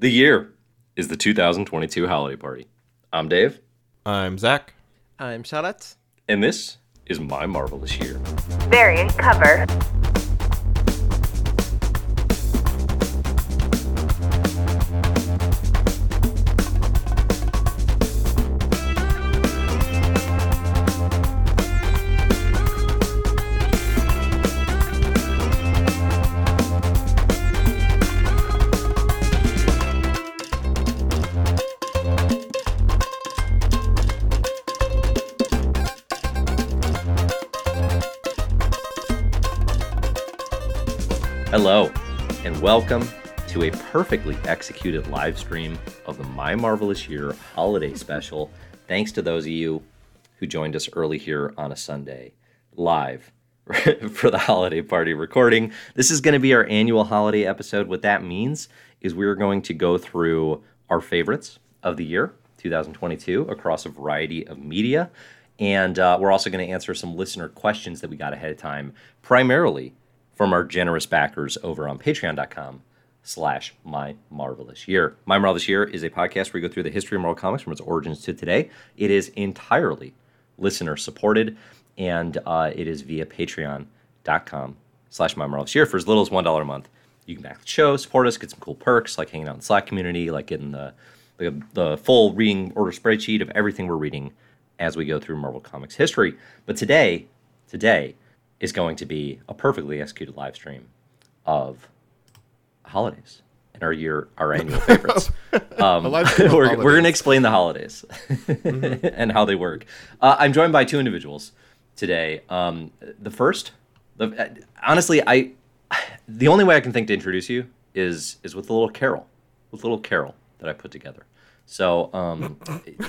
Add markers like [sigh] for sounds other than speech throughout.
The year is the 2022 holiday party. I'm Dave, I'm Zach. I'm Charlotte. and this is my marvelous year. Variant cover. Welcome to a perfectly executed live stream of the My Marvelous Year holiday special. Thanks to those of you who joined us early here on a Sunday, live [laughs] for the holiday party recording. This is going to be our annual holiday episode. What that means is we're going to go through our favorites of the year, 2022, across a variety of media. And uh, we're also going to answer some listener questions that we got ahead of time, primarily from our generous backers over on patreon.com slash my marvelous year. My marvelous year is a podcast where we go through the history of marvel comics from its origins to today. It is entirely listener supported and uh, it is via patreon.com slash my marvelous year. For as little as one dollar a month you can back the show support us get some cool perks like hanging out in slack community like getting the the, the full reading order spreadsheet of everything we're reading as we go through marvel comics history. But today today is going to be a perfectly executed live stream of holidays and our year, our annual favorites. [laughs] Um, live stream of [laughs] we're, we're going to explain the holidays [laughs] and how they work. Uh, I'm joined by two individuals today. Um, the first, the, uh, honestly, I [sighs] the only way I can think to introduce you is is with a little carol, with a little carol that I put together. So um,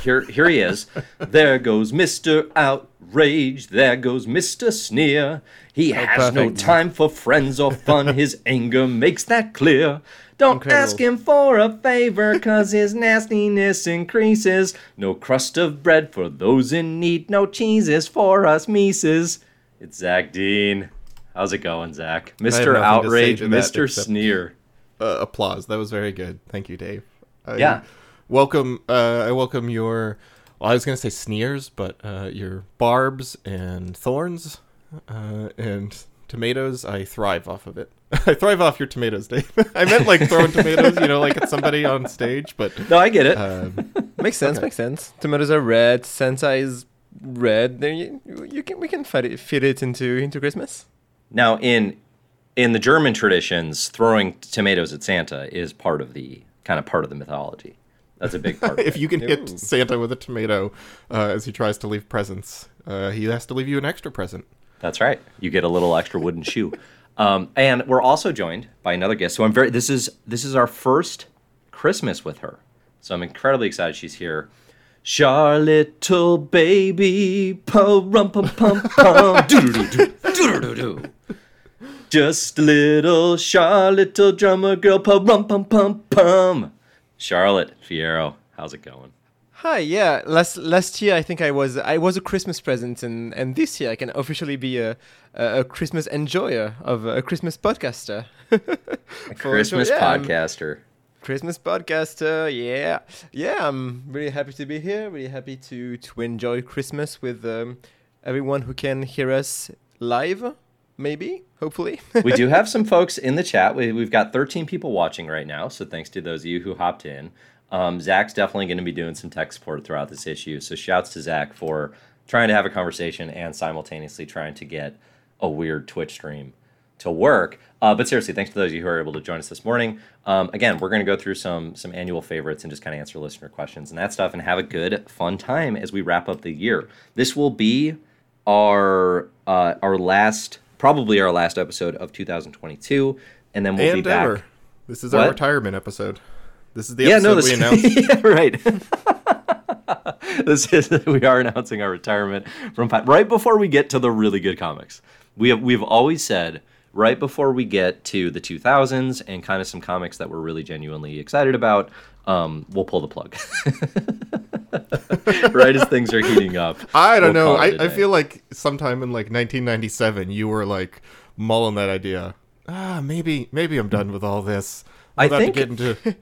here here he is. There goes Mister Outrage. There goes Mister Sneer. He has no time for friends or fun. His [laughs] anger makes that clear. Don't Incredible. ask him for a favor, cause his nastiness increases. No crust of bread for those in need. No cheeses for us Mises. It's Zach Dean. How's it going, Zach? Mr. nothing to say Outrage, Mr. Sneer. Uh, applause. That was very good. Thank you, Dave. I Yeah. Welcome. Uh, I welcome your. Well, I was gonna say sneers, but uh, your barbs and thorns uh, and tomatoes. I thrive off of it. [laughs] I thrive off your tomatoes, Dave. [laughs] I meant like throwing tomatoes, you know, like at somebody on stage. But No, I get it. um, [laughs] Makes sense. Okay. Makes sense. Tomatoes are red. Santa is red. Then you, you can we can fit it, fit it into into Christmas. Now, in in the German traditions, throwing tomatoes at Santa is part of the kind of part of the mythology. That's a big part. [laughs] if you can Ooh. hit Santa with a tomato uh, as he tries to leave presents, uh, he has to leave you an extra present. That's right. You get a little extra wooden shoe. Um, and we're also joined by another guest. So I'm very. This is this is our first Christmas with her. So I'm incredibly excited she's here. Charlotte, little baby, pum pum [laughs] pum pum pum, doo-doo-doo-doo, doo-doo-doo-doo. Just a little Charlotte, little drummer girl, pum pum pum pum pum. Charlotte Fierro, how's it going? Hi. Yeah. Last last year I think I was I was a Christmas present, and and this year I can officially be a a, a Christmas enjoyer of a Christmas podcaster. [laughs] For Christmas yeah, I'm- podcaster. Christmas podcaster, yeah, yeah. I'm really happy to be here. Really happy to to enjoy Christmas with um, everyone who can hear us live. Maybe, hopefully. [laughs] we do have some [laughs] folks in the chat. We, we've got 13 people watching right now, so thanks to those of you who hopped in. Um, Zach's definitely going to be doing some tech support throughout this issue, so shouts to Zach for trying to have a conversation and simultaneously trying to get a weird Twitch stream to work. Uh, but seriously, thanks to those of you who are able to join us this morning. Um, again, we're going to go through some some annual favorites and just kind of answer listener questions and that stuff, and have a good, fun time as we wrap up the year. This will be our uh, our last, probably our last episode of 2022, and then we'll be and back. ever. This is What? our retirement episode. This is the yeah, episode no, we this, announced. [laughs] yeah, right. [laughs] this is [laughs] we are announcing our retirement from right before we get to the really good comics. We have we've always said right before we get to the 2000s and kind of some comics that we're really genuinely excited about, um, we'll pull the plug. [laughs] right as things are heating up. I don't we'll know. I, I, I feel like sometime in like 1997, you were like mulling that idea. Ah, maybe maybe I'm done with all this. I about think- to get into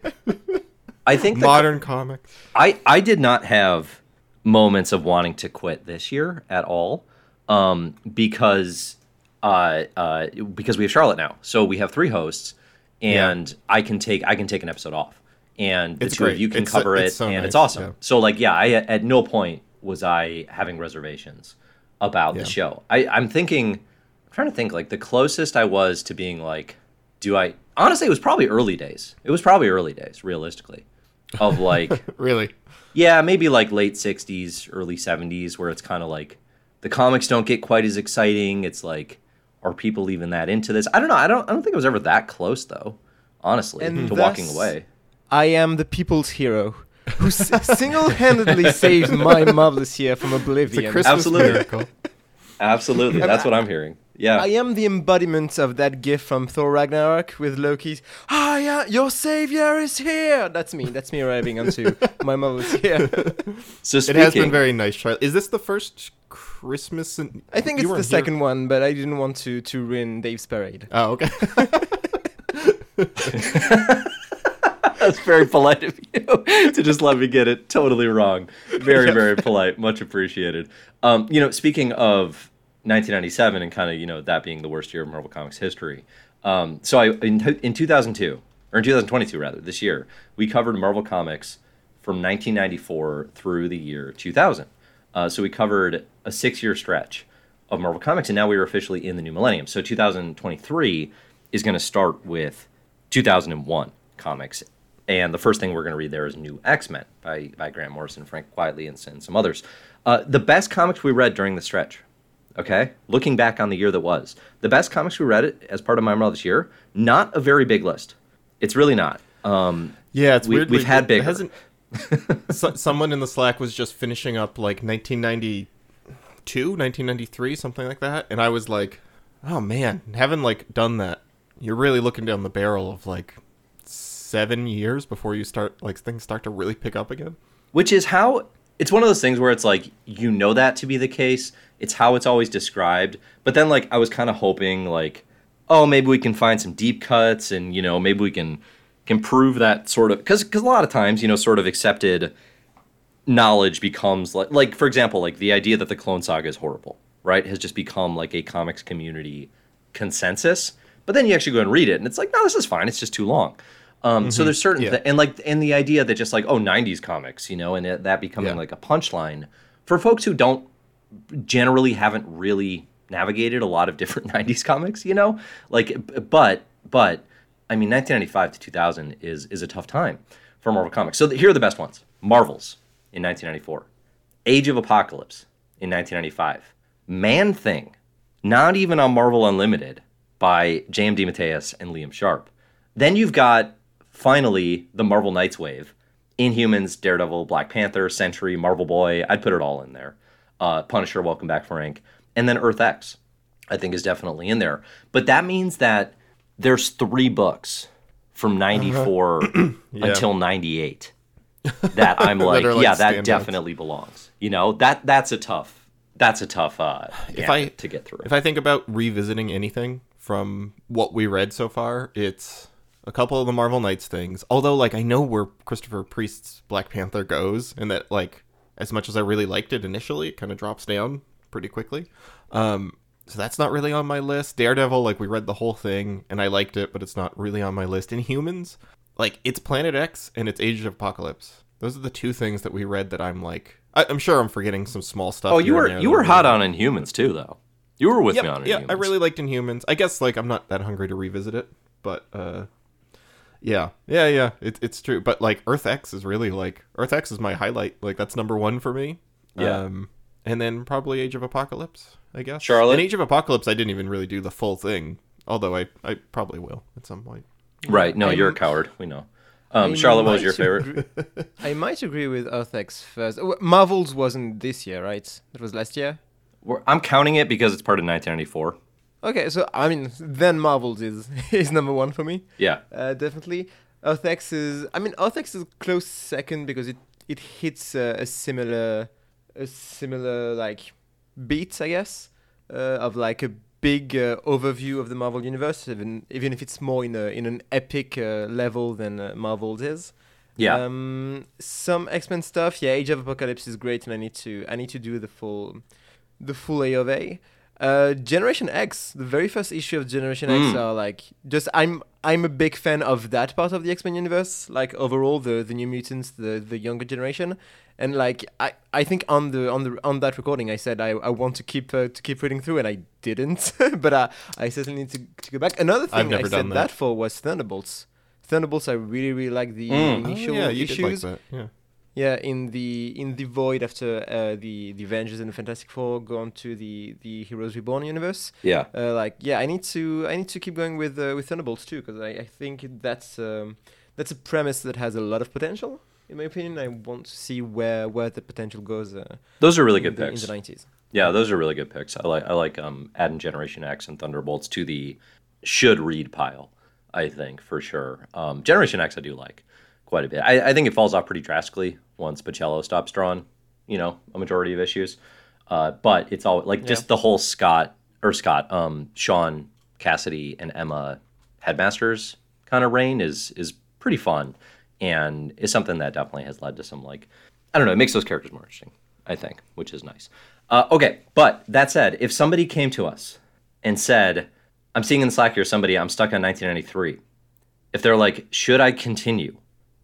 [laughs] I think the, Modern comics. I I did not have moments of wanting to quit this year at all, um, because uh, uh, because we have Charlotte now, so we have three hosts, and I can take I can take an episode off, and the It's two of you can It's so- cover it, it's so and it's awesome. yeah. So like yeah, I at no point was I having reservations about Yeah. the show. I I'm thinking, I'm trying to think like the closest I was to being like, do I honestly it was probably early days. It was probably early days, realistically, of [laughs] like. Really. Yeah, maybe like late 60s, early 70s, where it's kind of like the comics don't get quite as exciting. It's like, are people even that into this? I don't know. I don't. I don't think it was ever that close, though. Honestly, And to walking away. I am the people's hero who s- single-handedly [laughs] saved my marvelous year from It's a oblivion. Christmas Absolutely. miracle. Absolutely, that's what I'm hearing. Yeah, I am the embodiment of that gif from Thor Ragnarok with Loki's Ah yeah, your savior is here. That's me. That's me arriving onto my marvelous year. so It has been very nice, Charlie. Is this the first Christmas? In- I think you it's the weren't here- second one, but I didn't want to to ruin Dave's parade. Oh, okay. [laughs] [laughs] that's very polite of you to just let me get it totally wrong. Very, very polite. Much appreciated. Um, you know, speaking of 1997 and kind of you know that being the worst year of Marvel Comics history. Um, so I in, in 2002 or in 2022 rather this year we covered Marvel Comics from 1994 through the year 2000. Uh, so we covered a six-year stretch of Marvel Comics, and now we are officially in the new millennium. So 2023 is going to start with 2001 comics, and the first thing we're going to read there is New X Men by by Grant Morrison, Frank Quitely, and, and some others. Uh, the best comics we read during the stretch. Okay, looking back on the year that was, the best comics we read it as part of my Marvel this year. Not a very big list. It's really not. Um, Yeah, it's We- weird. we've had bigger. Hasn't [laughs] so, someone in the Slack was just finishing up like 1992, 1993, something like that, and I was like, "Oh man, having like done that, you're really looking down the barrel of like seven years before you start like things start to really pick up again." which is how it's one of those things where it's like you know that to be the case. It's how it's always described. But then like i was kind of hoping like oh maybe we can find some deep cuts and you know maybe we can can prove that sort of because because a lot of times you know sort of accepted knowledge becomes like like for example like the idea that the clone saga is horrible right has just become like a comics community consensus. But then you actually go and read it and it's like no this is fine. It's just too long um, so there's certain Yeah. thi- and like and the idea that just like oh 90s comics you know and it, that becoming Yeah. like a punchline for folks who don't generally haven't really navigated a lot of different [laughs] 90s comics you know? Like but but i mean 1995 to 2000 is is a tough time for marvel comics. So th- here are the best ones. Marvels in 1994 age of apocalypse in 1995 man thing not even on marvel unlimited by jm DeMatteis and liam sharp. Then you've got finally the marvel knights wave inhumans daredevil black panther sentry marvel boy i'd put it all in there uh, Punisher, Welcome Back, Frank, and then Earth X, I think is definitely in there. But that means that there's three books from '94 [clears throat] until '98 that [laughs] I'm like, are, like, yeah, that definitely belongs. You know, that that's a tough, that's a tough uh, If I- to get through. If I think about revisiting anything from what we read so far, it's a couple of the Marvel Knights things. Although, like, I know where Christopher Priest's Black Panther goes, and that, like, as much as I really liked it initially, it kind of drops down pretty quickly. Um, so that's not really on my list. Daredevil, like, we read the whole thing, and I liked it, but it's not really on my list. Inhumans, like, it's Planet X and it's Age of Apocalypse. Those are the two things that we read that I'm like. I, I'm sure I'm forgetting some small stuff. oh, you were you were hot on Inhumans too, though. You were with Yep, me on yeah, I really liked Inhumans. I guess like I'm not that hungry to revisit it, but uh, yeah, yeah, yeah, it, it's true. But like Earth X is really like Earth X is my highlight. Like that's number one for me. Yeah. Um, and then probably Age of Apocalypse, I guess. Charlotte? In Age of Apocalypse, I didn't even really do the full thing, although I I probably will at some point. Right? No, you're a I'm- coward. We know. Um, I Charlotte, what was your favorite? agree- [laughs] I might agree with Earth X first. Marvels wasn't this year, right? That was last year. We're- I'm counting it because it's part of 1994. Okay, so I mean, then Marvels is [laughs] is number one for me. Yeah. Uh, definitely. Earth X is. I mean, Earth X is close second because it it hits uh, a similar a similar like beat, I guess, uh, of like a big uh, overview of the Marvel universe, even even if it's more in a in an epic uh, level than uh, Marvel's is. Yeah. Um, some X Men stuff. Yeah, Age of Apocalypse is great, and I need to I need to do the full, the full A of A. Uh, Generation X, the very first issue of Generation X Mm. are like just I'm I'm a big fan of that part of the X Men universe. Like overall, the the New Mutants, the the younger generation, and like I, I think on the on the on that recording I said I, I want to keep uh, to keep reading through and I didn't, [laughs] but uh, I certainly need to, to go back. Another thing I said that. that. for was Thunderbolts. Thunderbolts, I really really like the Mm. Oh, initial yeah, you issues. like that. Yeah. Yeah, in the in the void after uh, the the Avengers and the Fantastic Four go on to the the Heroes Reborn universe. Yeah. Uh, like yeah, I need to I need to keep going with uh, with Thunderbolts too because I, I think that's um, that's a premise that has a lot of potential. In my opinion, I want to see where where the potential goes. Uh, Those are really good the, picks. in the nineties. Yeah, those are really good picks. I like I like um adding Generation X and Thunderbolts to the should read pile. I think for sure. Um, Generation X I do like quite a bit. I, I think it falls off pretty drastically once Bachalo stops drawing. You know, a majority of issues. Uh, but it's all like just Yeah. the whole Scott or Scott, um, Sean Cassidy and Emma headmasters kind of reign is is pretty fun and is something that definitely has led to some like I don't know, it makes those characters more interesting, I think, which is nice. Uh, okay, but that said, if somebody came to us and said, I'm seeing in Slack here somebody, I'm stuck on 1993. If they're like, should I continue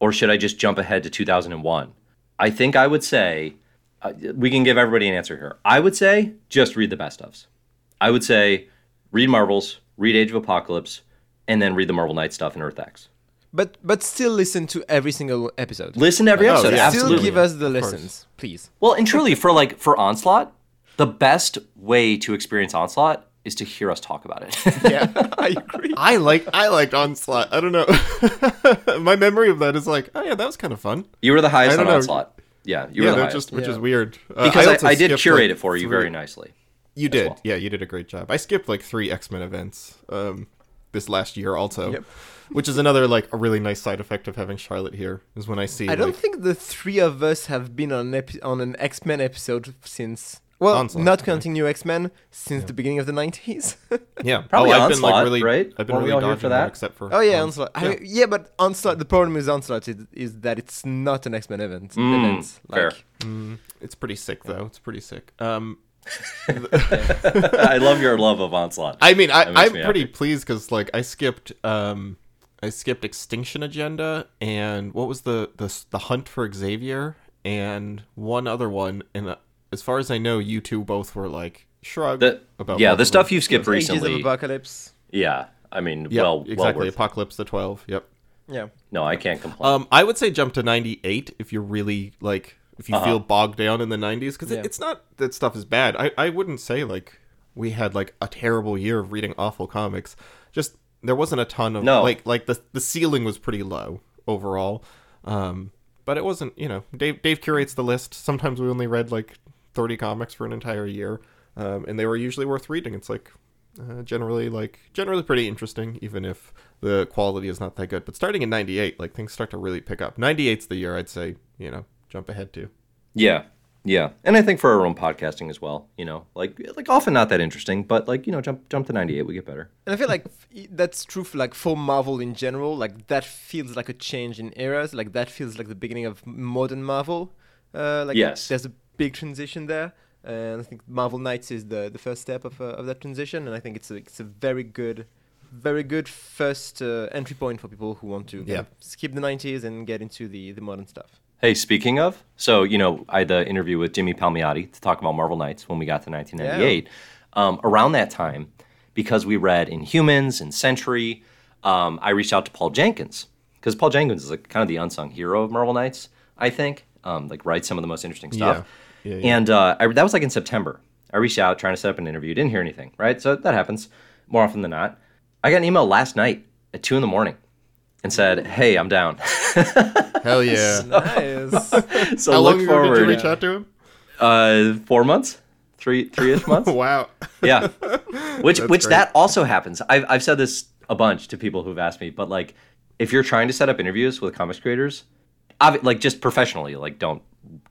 or should I just jump ahead to 2001? I think I would say, uh, we can give everybody an answer here. I would say, just read the best ofs. I would say, read Marvels, read Age of Apocalypse, and then read the Marvel Knight stuff in Earth X. But but still listen to every single episode. Listen to every Oh, episode, yeah. Still absolutely. give us the course. lessons, please. Well, and truly, for like for Onslaught, the best way to experience Onslaught is to hear us talk about it. [laughs] Yeah, I [laughs] agree. I like I liked Onslaught. I don't know. [laughs] My memory of that is like, oh yeah, that was kind of fun. you were the highest I on don't know. Onslaught. Yeah, you yeah, were the they're highest. just which is weird Uh, because I, also I, did curate like, it for you three- very nicely. You did, well. yeah, you did a great job. I skipped like three X Men events um, this last year, also, Yep. which is another like a really nice side effect of having Charlotte here. Is when I see I don't like, think the three of us have been on an epi- on an X Men episode since. Well, Onslaught, not counting New X Men since the beginning of the nineties. [laughs] yeah, Probably oh, I've been like Onslaught, really, right? I've been Weren't we really all here dodging for that? that? except for oh yeah, Ons- Onslaught. I mean, yeah, but Onslaught. The problem with Onslaught is, is that it's not an X Men event. Mm, event. fair. Mm, it's pretty sick though. It's pretty sick. Um, [laughs] I love your love of Onslaught. I mean, I, I'm me pretty happy. pleased because like I skipped, um, I skipped Extinction Agenda and what was the the the Hunt for Xavier and one other one. And uh, as far as I know, you two both were like shrug The, about yeah, the stuff them. you skipped Ages of recently. Apocalypse. Yeah, I mean, Yeah, well, well exactly. worth. Apocalypse the twelve. Yep. Yeah. No, I can't complain. Um, I would say jump to ninety eight if you're really like if you Uh-huh. feel bogged down in the nineties because Yeah. it's not that stuff is bad. I I wouldn't say like we had like a terrible year of reading awful comics. Just there wasn't a ton of No. like like the the ceiling was pretty low overall. Um, but it wasn't you know Dave Dave curates the list. Sometimes we only read like thirty comics for an entire year, um, and they were usually worth reading. It's like uh, generally like generally pretty interesting, even if the quality is not that good. But starting in '98, like things start to really pick up. '98's the year I'd say you know jump ahead to. yeah, yeah, and I think for our own podcasting as well. You know, like like often not that interesting, but like you know, jump jump to ninety eight, we get better. And I feel like that's true for like for Marvel in general. Like that feels like a change in eras. Like that feels like the beginning of modern Marvel. Uh, like Yes. there's a big transition there, and I think Marvel Knights is the the first step of uh, of that transition. And I think it's a it's a very good, very good first uh, entry point for people who want to kind Yeah. of skip the 90s and get into the the modern stuff. Hey, speaking of, so you know, I had the interview with Jimmy Palmiotti to talk about Marvel Knights when we got to 1998. Um, around that time, because we read Inhumans and Sentry, um, I reached out to Paul Jenkins because Paul Jenkins is like kind of the unsung hero of Marvel Knights. I think, um, like writes some of the most interesting stuff. Yeah. Yeah, yeah. And uh, I, that was like in September. I reached out trying to set up an interview. Didn't hear anything. Right, so that happens more often than not. I got an email last night at two in the morning and said, "Hey, I'm down." [laughs] Hell yeah! Nice. [laughs] so How look long ago forward. did you reach out to him? Uh, four months, three three-ish [laughs] months. wow. yeah, which That's which great. that also happens. I've I've said this a bunch to people who've asked me, but like, if you're trying to set up interviews with comics creators, obvi- like just professionally, like don't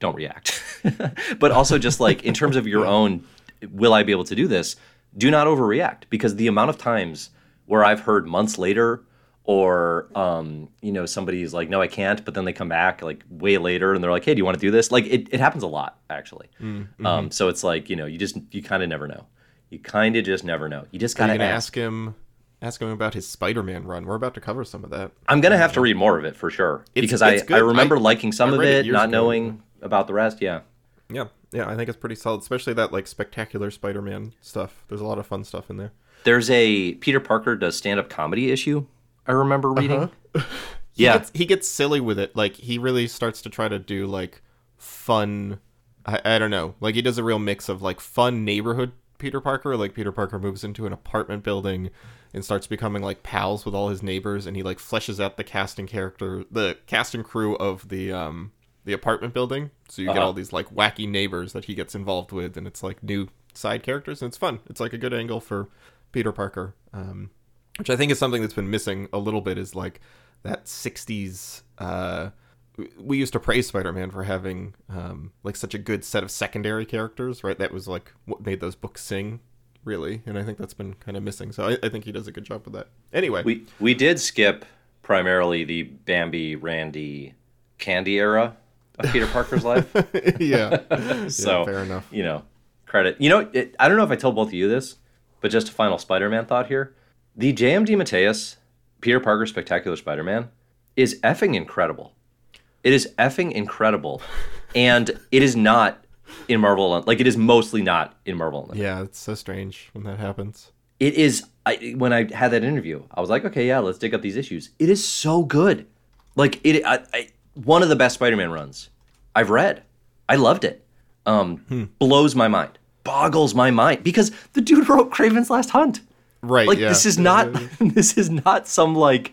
don't react. [laughs] but also just like in terms of your own, will I be able to do this? Do not overreact because the amount of times where I've heard months later, or um, you know somebody's like no i can't but then they come back like way later and they're like hey do you want to do this like it, it happens a lot actually Mm-hmm. um, so it's like you know you just you kind of never know you kind of just never know you just gotta you ask. ask him? Ask him about his Spider-Man run. We're about to cover some of that. i'm gonna have to read more of it for sure It's- because it's I, good. I remember I- liking some I of it it not ago. knowing about the rest yeah Yeah, yeah, I think it's pretty solid, especially that like spectacular Spider-Man stuff. There's a lot of fun stuff in there. there's a peter parker does stand-up comedy issue i remember reading [laughs] He yeah gets, he gets silly with it. Like he really starts to try to do like fun. I, I don't know. Like he does a real mix of like fun neighborhood Peter Parker. Like Peter Parker moves into an apartment building and starts becoming like pals with all his neighbors, and he like fleshes out the casting character, the casting crew of the um the apartment building. So you get Uh-huh. all these like wacky neighbors that he gets involved with, and it's like new side characters, and it's fun. It's like a good angle for Peter Parker. Um, which I think is something that's been missing a little bit is like that 60s uh we used to praise Spider-Man for having um like such a good set of secondary characters, right? That was like what made those books sing, really, and I think that's been kind of missing. So I, I think he does a good job with that. Anyway, We we did skip primarily the Bambi Randy Candy era of Peter Parker's life. [laughs] [laughs] yeah, so yeah, fair enough. You know, credit. You know, it, I don't know if I told both of you this, but just a final Spider-Man thought here: the J.M. DeMatteis Peter Parker Spectacular Spider-Man is effing incredible. It is effing incredible, [laughs] and it is not in Marvel. Like it is mostly not in Marvel. Yeah, it's so strange when that happens. It is. I, when I had that interview, I was like, okay, yeah, let's dig up these issues. It is so good. Like it, I, I, one of the best Spider-Man runs I've read. I loved it. Um, blows my mind, boggles my mind because the dude [laughs] wrote Kraven's Last Hunt. Right. Like yeah. this is not. [laughs] this is not some like,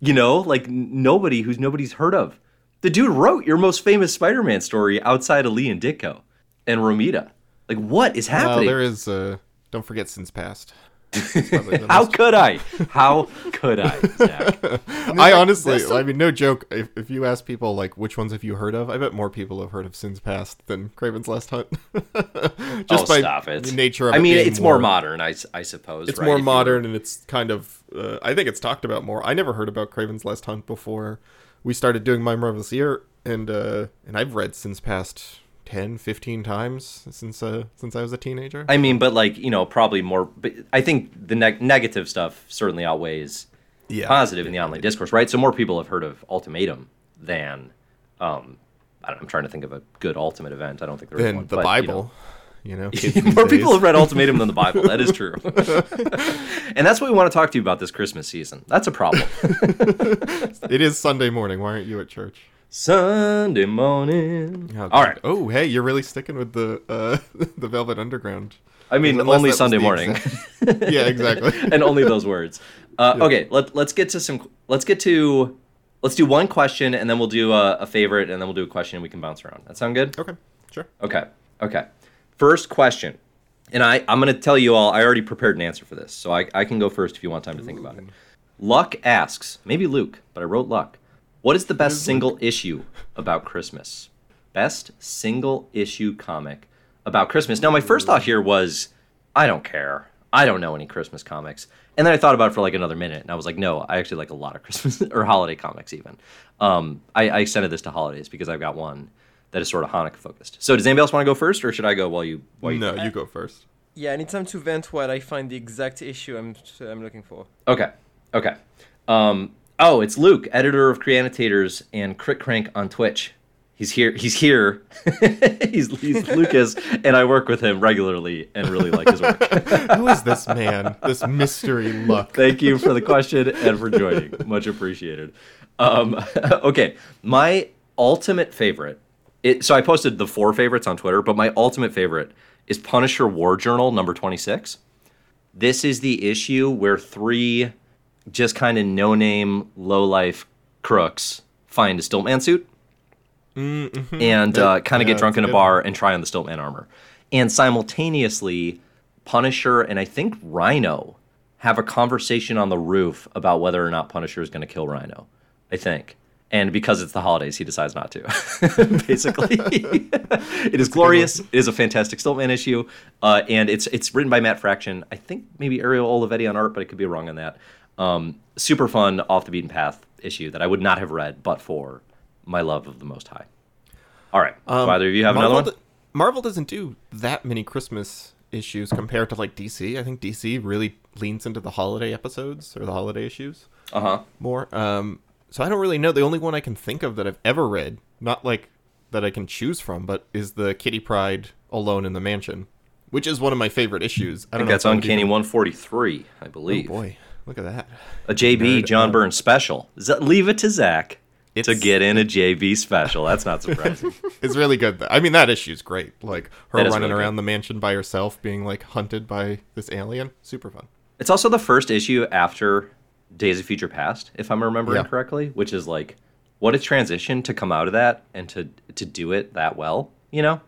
you know, like nobody who's nobody's heard of. The dude wrote your most famous Spider-Man story outside of Lee and Ditko and Romita. Like what is happening? Well, happening? there is. Uh, don't forget Sins Past. It's probably the How could I? How could I, Zach? [laughs] I honestly, that's the- I mean, no joke. If, if you ask people like which ones have you heard of, I bet more people have heard of Sins Past than Kraven's Last Hunt. [laughs] Just oh, by stop it. the nature of I it mean, being it's more, modern, I suppose. It's right? more If you were- modern, and it's kind of. Uh, I think it's talked about more. I never heard about Kraven's Last Hunt before we started doing My Marvelous Year, and uh, and I've read Sins Past 10, 15 times since uh, since I was a teenager. I mean, but like you know, probably more. But I think the neg- negative stuff certainly outweighs yeah, positive in the online discourse, right? So more people have heard of Ultimatum than. Um, I don't, I'm trying to think of a good Ultimate event. I don't think there is one. the but, you Bible. know. You know, [laughs] kids these More people have read Ultimatum than the Bible. That is [laughs] true. and that's what we want to talk to you about this Christmas season. That's a problem. [laughs] It is Sunday morning. Why aren't you at church? Sunday morning. Oh, All right. Oh, hey, you're really sticking with the uh, [laughs] the Velvet Underground. I mean, Unless only Sunday morning. exact- [laughs] yeah, exactly. [laughs] and only those words. Uh, Okay, let, let's get to some. Let's get to. Let's do one question, and then we'll do a, a favorite, and then we'll do a question, and we can bounce around. That sound good? Okay, sure. Okay. Okay. First question, and I I'm gonna tell you all. I already prepared an answer for this, so I I can go first if you want time to think about it. Luck asks, maybe Luke, but I wrote Luck. What is the best single issue about Christmas? Best single issue comic about Christmas. Now, my first thought here was, I don't care. I don't know any Christmas comics. And then I thought about it for like another minute, and I was like, no, I actually like a lot of Christmas [laughs] or holiday comics. Even um, I, I extended this to holidays because I've got one that is sort of Hanukkah focused. So, does anybody else want to go first, or should I go while you? While you No, you go first. Yeah, I need time to vent while I find the exact issue I'm I'm looking for. Okay. Okay. Um, oh, it's Luke, editor of Creanitators and Crit Crank on Twitch. He's here. He's here. [laughs] he's, he's [laughs] Lucas, and I work with him regularly and really like his work. [laughs] Who is this man? This mystery luck. Thank you for the question and for joining. Much appreciated. Um, okay, my ultimate favorite. It, so I posted the four favorites on Twitter, but my ultimate favorite is Punisher War Journal number twenty six. This is the issue where three just kind of no name, low life crooks find a Stiltman suit and uh, kind of yeah, get drunk in a bar and try on the Stiltman armor. And simultaneously, Punisher and I think Rhino have a conversation on the roof about whether or not Punisher is going to kill Rhino. I think. And because it's the holidays, he decides not to. [laughs] Basically, [laughs] it is glorious. It is a fantastic Stiltman issue, uh, and it's it's written by Matt Fraction. I think maybe Ariel Olivetti on art, but I could be wrong on that. Um, super fun, off the beaten path issue that I would not have read but for my love of the Most High. All right, Um, either of you have Marvel another one? Marvel doesn't do that many Christmas issues compared to like DC. I think DC really leans into the holiday episodes or the holiday issues Uh huh. more. Um, so I don't really know. The only one I can think of that I've ever read, not like that I can choose from, but is the Kitty Pryde Alone in the Mansion, which is one of my favorite issues. I I think don't know that's if that would Uncanny 143, I believe. Oh boy, look at that. A JB Nerd John up. Burns special. Z- leave it to Zach to get in a JB special. That's not surprising. [laughs] It's really good. I mean, that issue's great. Like her running really around the mansion by herself, being like hunted by this alien. Super fun. it's also the first issue after Days of Future Past, if I'm remembering Yeah. correctly, which is like what a transition to come out of that and to to do it that well. You know,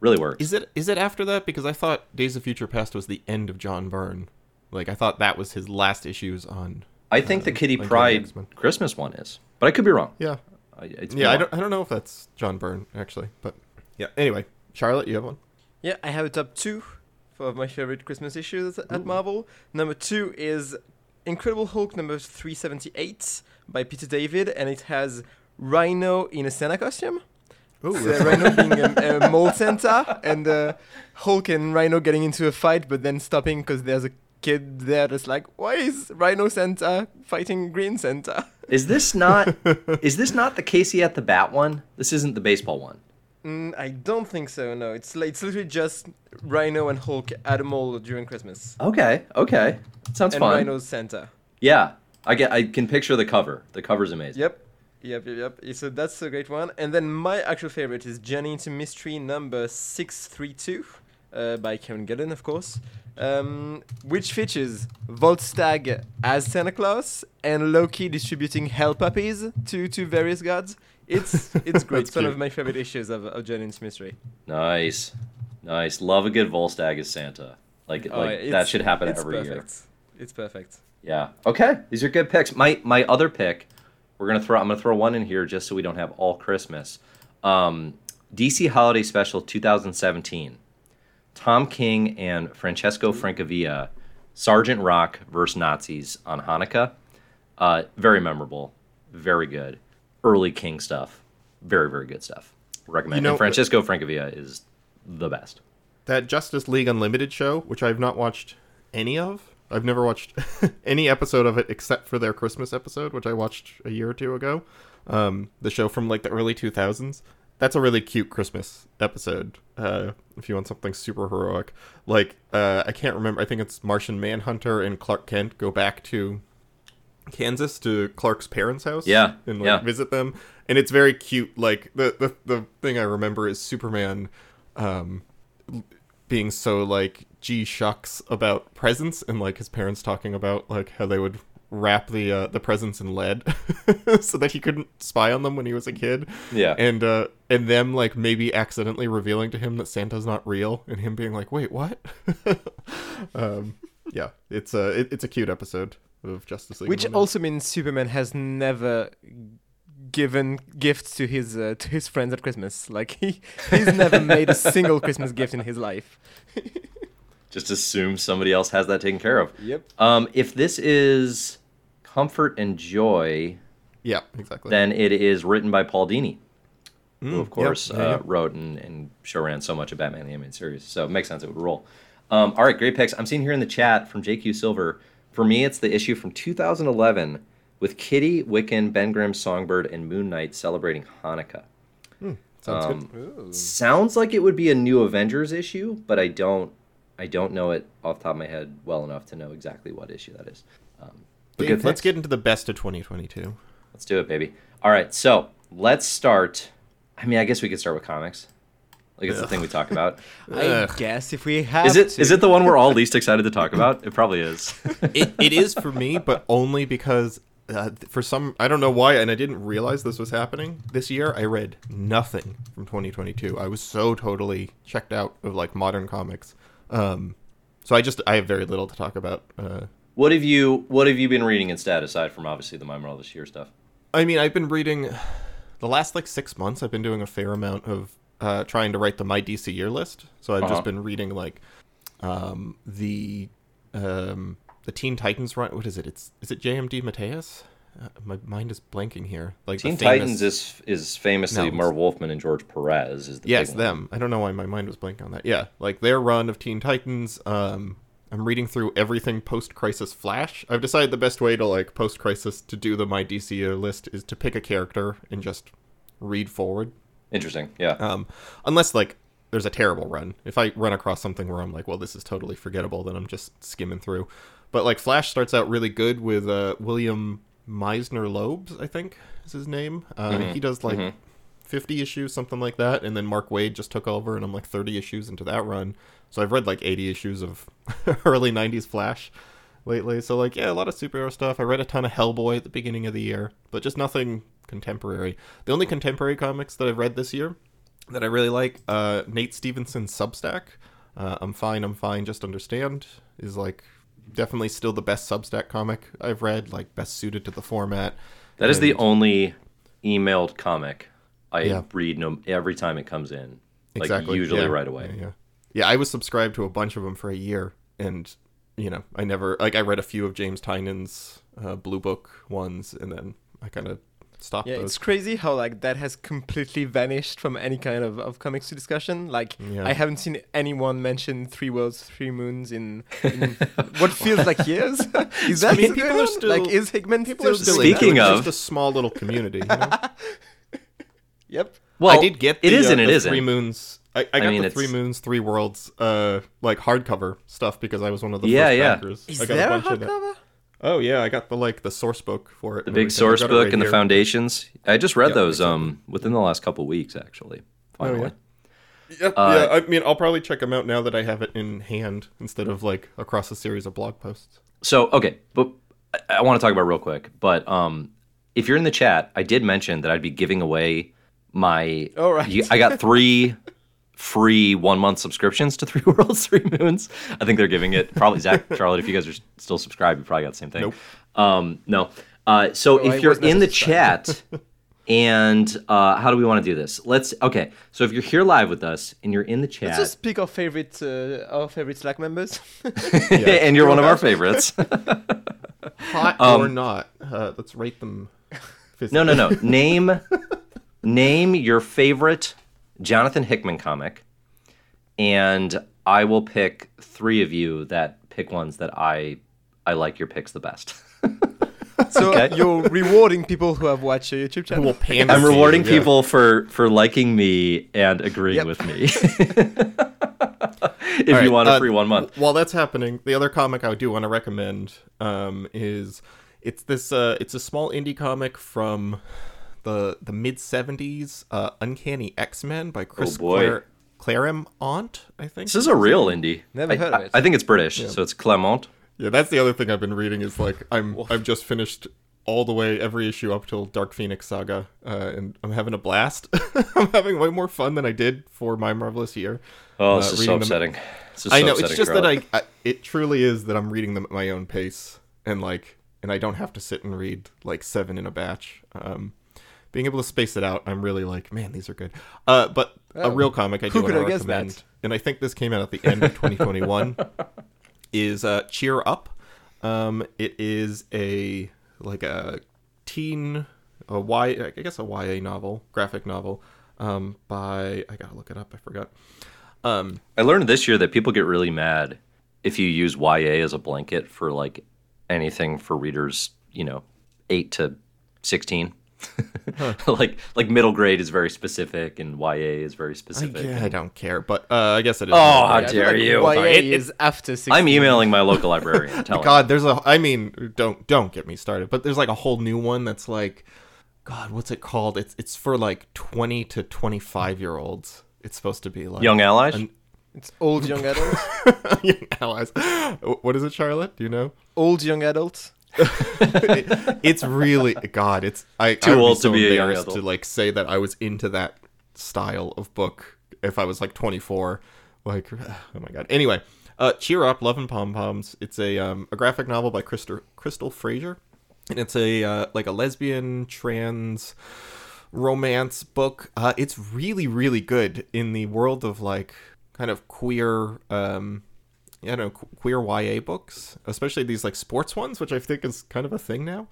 really works. Is it is it after that? Because I thought Days of Future Past was the end of John Byrne. Like I thought that was his last issues on. I think the uh, Kitty Uncanny Pryde Christmas one is, but I could be wrong. Yeah, I, it's yeah. I don't I don't know if that's John Byrne actually, but yeah. Anyway, Charlotte, you have one. Yeah, I have a top two for my favorite Christmas issues at Marvel. Number two is Incredible Hulk number 378 by Peter David, and it has Rhino in a Santa costume. Ooh, So Rhino being a, a mole Santa, and uh, Hulk and Rhino getting into a fight, but then stopping because there's a kid there that's like, why is Rhino Santa fighting Green Santa? Is this not [laughs] is this not the Casey at the Bat one? This isn't the baseball one. Mm, I don't think so. No, it's it's literally just Rhino and Hulk at a mall during Christmas, Okay, okay, sounds and fun. Rhino's Santa. Yeah, I get. I can picture the cover. The cover's amazing. Yep. Yep, yep, yep. So that's a great one. And then my actual favorite is Journey into Mystery number 632 uh, by Kieron Gillen, of course, um, which features Volstagg as Santa Claus and Loki distributing hell puppies to, to various gods. It's it's [laughs] great. That's it's one of my favorite issues of, of Journey into Mystery. Nice, nice. Love a good Volstagg as Santa. Like Oh, like that should happen it's every year. perfect. It's perfect. Yeah. Okay. These are good picks. My my other pick, we're gonna throw. I'm gonna throw one in here just so we don't have all Christmas. Um, DC Holiday Special 2017. Tom King and Francesco Francavilla, Sergeant Rock versus Nazis on Hanukkah. Uh, very memorable. Very good. Early King stuff. Very very good stuff. Recommend. You know- and Francesco Francavilla is the best. that Justice League Unlimited show, which I've not watched any of. I've never watched [laughs] any episode of it except for their Christmas episode, which I watched a year or two ago. Um, the show from like the early 2000s. That's a really cute Christmas episode. Uh, if you want something super heroic, like uh, I can't remember. I think it's Martian Manhunter and Clark Kent go back to Kansas to Clark's parents' house. Yeah, and like yeah. visit them, and it's very cute. Like the the the thing I remember is Superman. Um, being so like gee shucks about presents and like his parents talking about like how they would wrap the uh, the presents in lead [laughs] so that he couldn't spy on them when he was a kid Yeah. and uh and them like maybe accidentally revealing to him that santa's not real and him being like wait what [laughs] um yeah it's a it, it's a cute episode of justice league Which Unlimited. also means Superman has never given gifts to his uh, to his friends at Christmas. Like he he's never made a single Christmas gift in his life. [laughs] Just assume somebody else has that taken care of. Yep. Um, if this is comfort and joy, yeah exactly then it is written by Paul Dini, who Mm, of course yeah, yeah, uh, yeah. wrote and, and show ran so much of Batman the Animated Series. So it makes sense it would roll. Um, all right, great picks. I'm seeing here in the chat from JQ Silver. For me, it's the issue from 2011 with Kitty, Wiccan, Ben Grimm, Songbird, and Moon Knight celebrating Hanukkah. sounds um, good Sounds like it would be a new Avengers issue, but I don't I don't know it off the top of my head well enough to know exactly what issue that is. Um, but Dave, good let's get into the best of 2022 let's do it, baby. All right, so let's start. I mean, I guess we could start with comics. Like it's the thing we talk about. [laughs] I Ugh. guess if we have Is it to. is it the one we're all least excited to talk about? It probably is. [laughs] it, it is for me, but only because uh, for some I don't know why, and I didn't realize this was happening this year. I read nothing from 2022. I was so totally checked out of like modern comics. Um, so I just I have very little to talk about. Uh, what have you What have you been reading instead, aside from obviously the My Marvel this year stuff? I mean, I've been reading the last like six months. I've been doing a fair amount of uh, trying to write the my DC year list. So I've Uh-huh. just been reading like um, the um, the Teen Titans run. What is it? It's is it JM DeMatteis? Uh, my mind is blanking here. Like Teen famous- Titans is is famously No. Marv Wolfman and George Perez. Is the yes, them. I don't know why my mind was blanking on that. Yeah, like their run of Teen Titans. Um, I'm reading through everything post Crisis Flash. I've decided the best way to like post Crisis to do the my DC list is to pick a character and just read forward. Interesting. Yeah. Um, unless like there's a terrible run. If I run across something where I'm like, well, this is totally forgettable, then I'm just skimming through. But like Flash starts out really good with uh, William Messner-Loebs, I think is his name. Uh, He does like 50 issues, something like that, and then Mark Waid just took over, and I'm like 30 issues into that run. So I've read like 80 issues of [laughs] early 90s Flash lately. So like, yeah, a lot of superhero stuff. I read a ton of Hellboy at the beginning of the year, but just nothing contemporary. The only contemporary comics that I've read this year that I really like, uh, Nate Stevenson's Substack. Uh, I'm fine, I'm fine, just understand is like definitely still the best Substack comic I've read, like best suited to the format. That is the only emailed comic I Yeah. read no, every time it comes in. Like exactly usually yeah. right away. Yeah, yeah, yeah. I was subscribed to a bunch of them for a year, and you know, I never like I read a few of James Tynion's uh, Blue Book ones, and then I kind of stopped Yeah, those. it's crazy how like that has completely vanished from any kind of, of comics discussion. Like Yeah. I haven't seen anyone mention Three Worlds, Three Moons in, in [laughs] what feels like years. [laughs] [laughs] is that I mean, people are still- like is Hickman People are still still Speaking of- just a small little community. You know? Yep. Well, I did get the, it is uh, and it the isn't. Three Moons. I, I got mean, the it's- Three Moons, Three Worlds, uh, like hardcover stuff because I was one of the Yeah, first yeah. backers. Is I got there a a bunch of that. Oh yeah, I got the like the source book for it. the big source book right and the foundations. I just read Yeah, those um within the last couple weeks actually. Finally. Oh, yeah? Yeah, Uh, yeah. I mean, I'll probably check them out now that I have it in hand instead of like across a series of blog posts. So okay, but I, I want to talk about real quick. But um, if you're in the chat, I did mention that I'd be giving away my. Oh, right. I got three [laughs] free one month subscriptions to [laughs] Three Worlds, Three Moons. I think they're giving it probably Zach, [laughs] Charlotte. If you guys are still subscribed, you probably got the same thing. Nope. Um, no. Uh, so No, I if you're in the chat. [laughs] And uh, how do we want to do this? Let's okay. So if you're here live with us and you're in the chat, Let's just pick our favorite uh, our favorite Slack members. and you're one of our favorites, Hot Um, or not, uh, let's rate them. No, no, no. Name name your favorite Jonathan Hickman comic, and I will pick three of you that pick ones that I I like your picks the best. [laughs] so Okay. you're rewarding people who have watched your YouTube Who channel. will pander I'm to you, rewarding yeah. people for for liking me and agreeing Yep. with me. [laughs] if All right, you want a uh, free one month. While that's happening, the other comic I do want to recommend um, is it's this uh, it's a small indie comic from the the mid '70s, uh, Uncanny X Men by Chris Oh, boy. Clare- Claremont, I think. This is a real indie. Never I, heard of it. I think it's British, so it's Clement. Yeah, that's the other thing I've been reading is like I'm I've just finished all the way every issue up till Dark Phoenix Saga, uh, and I'm having a blast. [laughs] I'm having way more fun than I did for my marvelous year. Oh, this Uh, is so reading them- upsetting. This is I so know it's upsetting, just that I, I it truly is that I'm reading them at my own pace and like and I don't have to sit and read like seven in a batch. Um, being able to space it out, I'm really like, man, these are good. Uh, but a Oh. real comic I Who do want to recommend, that? and I think this came out at the end of 2021, [laughs] is uh, Cheer Up. Um, it is a like a teen, a Y, I guess a YA novel, graphic novel, um, by I gotta look it up. I forgot. Um, I learned this year that people get really mad if you use YA as a blanket for like anything for readers, you know, 8 to 16. [laughs] like like middle grade is very specific and YA is very I, specific. yeah, I don't care, but uh, I guess it is. Oh, how. I feel dare like you. YA Sorry, it- is after 16. I'm emailing my local librarian [laughs] telling God, there's a. I mean, don't don't get me started. But there's like a whole new one that's like, God, what's it called? It's it's for like 20 to 25 year olds. It's supposed to be like Young Allies? an- It's old young adults. [laughs] young allies. What is it, Charlotte? Do you know? old young adults. It- [laughs] it's really God. It's I Too I old be so to be embarrassed to like say that I was into that style of book if I was like 24. Like, [sighs] oh my God. Anyway, uh, cheer up, love and pom poms. It's a um, a graphic novel by Crystal Crystal Frasier, and it's a uh, like a lesbian trans romance book. Uh, it's really really good in the world of like kind of queer um I don't know queer YA books, especially these like sports ones, which I think is kind of a thing now.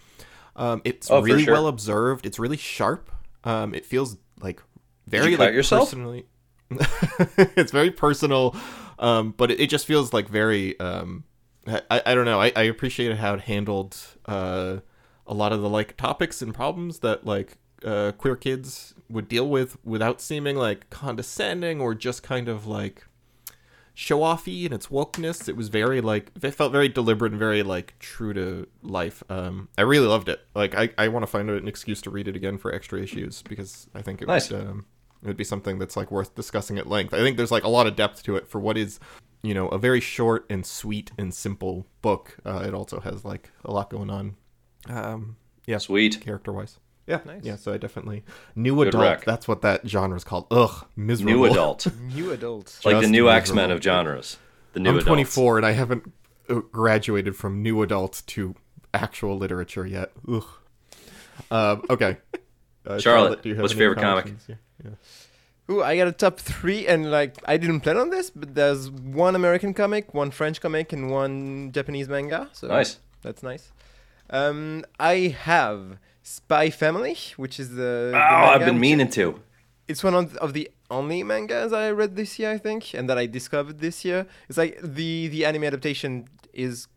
Um, it's Oh, really sure. well observed. It's really sharp. Um, it feels like very you like yourself? personally. [laughs] it's very personal, um, but it, it just feels like very. Um, I, I don't know. I, I appreciated how it handled uh, a lot of the like topics and problems that like uh, queer kids would deal with without seeming like condescending or just kind of like show offy in its wokeness. It was very like it felt very deliberate and very like true to life. Um, I really loved it. Like I, I want to find an excuse to read it again for extra issues because I think it Nice. would um, it would be something that's like worth discussing at length. I think there's like a lot of depth to it for what is you know a very short and sweet and simple book. Uh, it also has like a lot going on. Um, yeah, Sweet. character wise. Yeah, Nice. yeah. So I definitely new Good adult. rec. That's what that genre is called. Ugh, miserable. New adult. [laughs] New adult. like the new. X Men of genres. The new I'm adults. 24 and I haven't uh, graduated from new adult to actual literature yet. Ugh. Um, okay. Uh, Charlotte, do you have what's your favorite comic? comments? Yeah. Ooh, I got a top three, and like I didn't plan on this, but there's one American comic, one French comic, and one Japanese manga. So Nice. that's nice. Um, I have Spy Family, which is the. Oh, the I've been meaning to. it's one of, of the only mangas I read this year, I think, and that I discovered this year. It's like the the anime adaptation is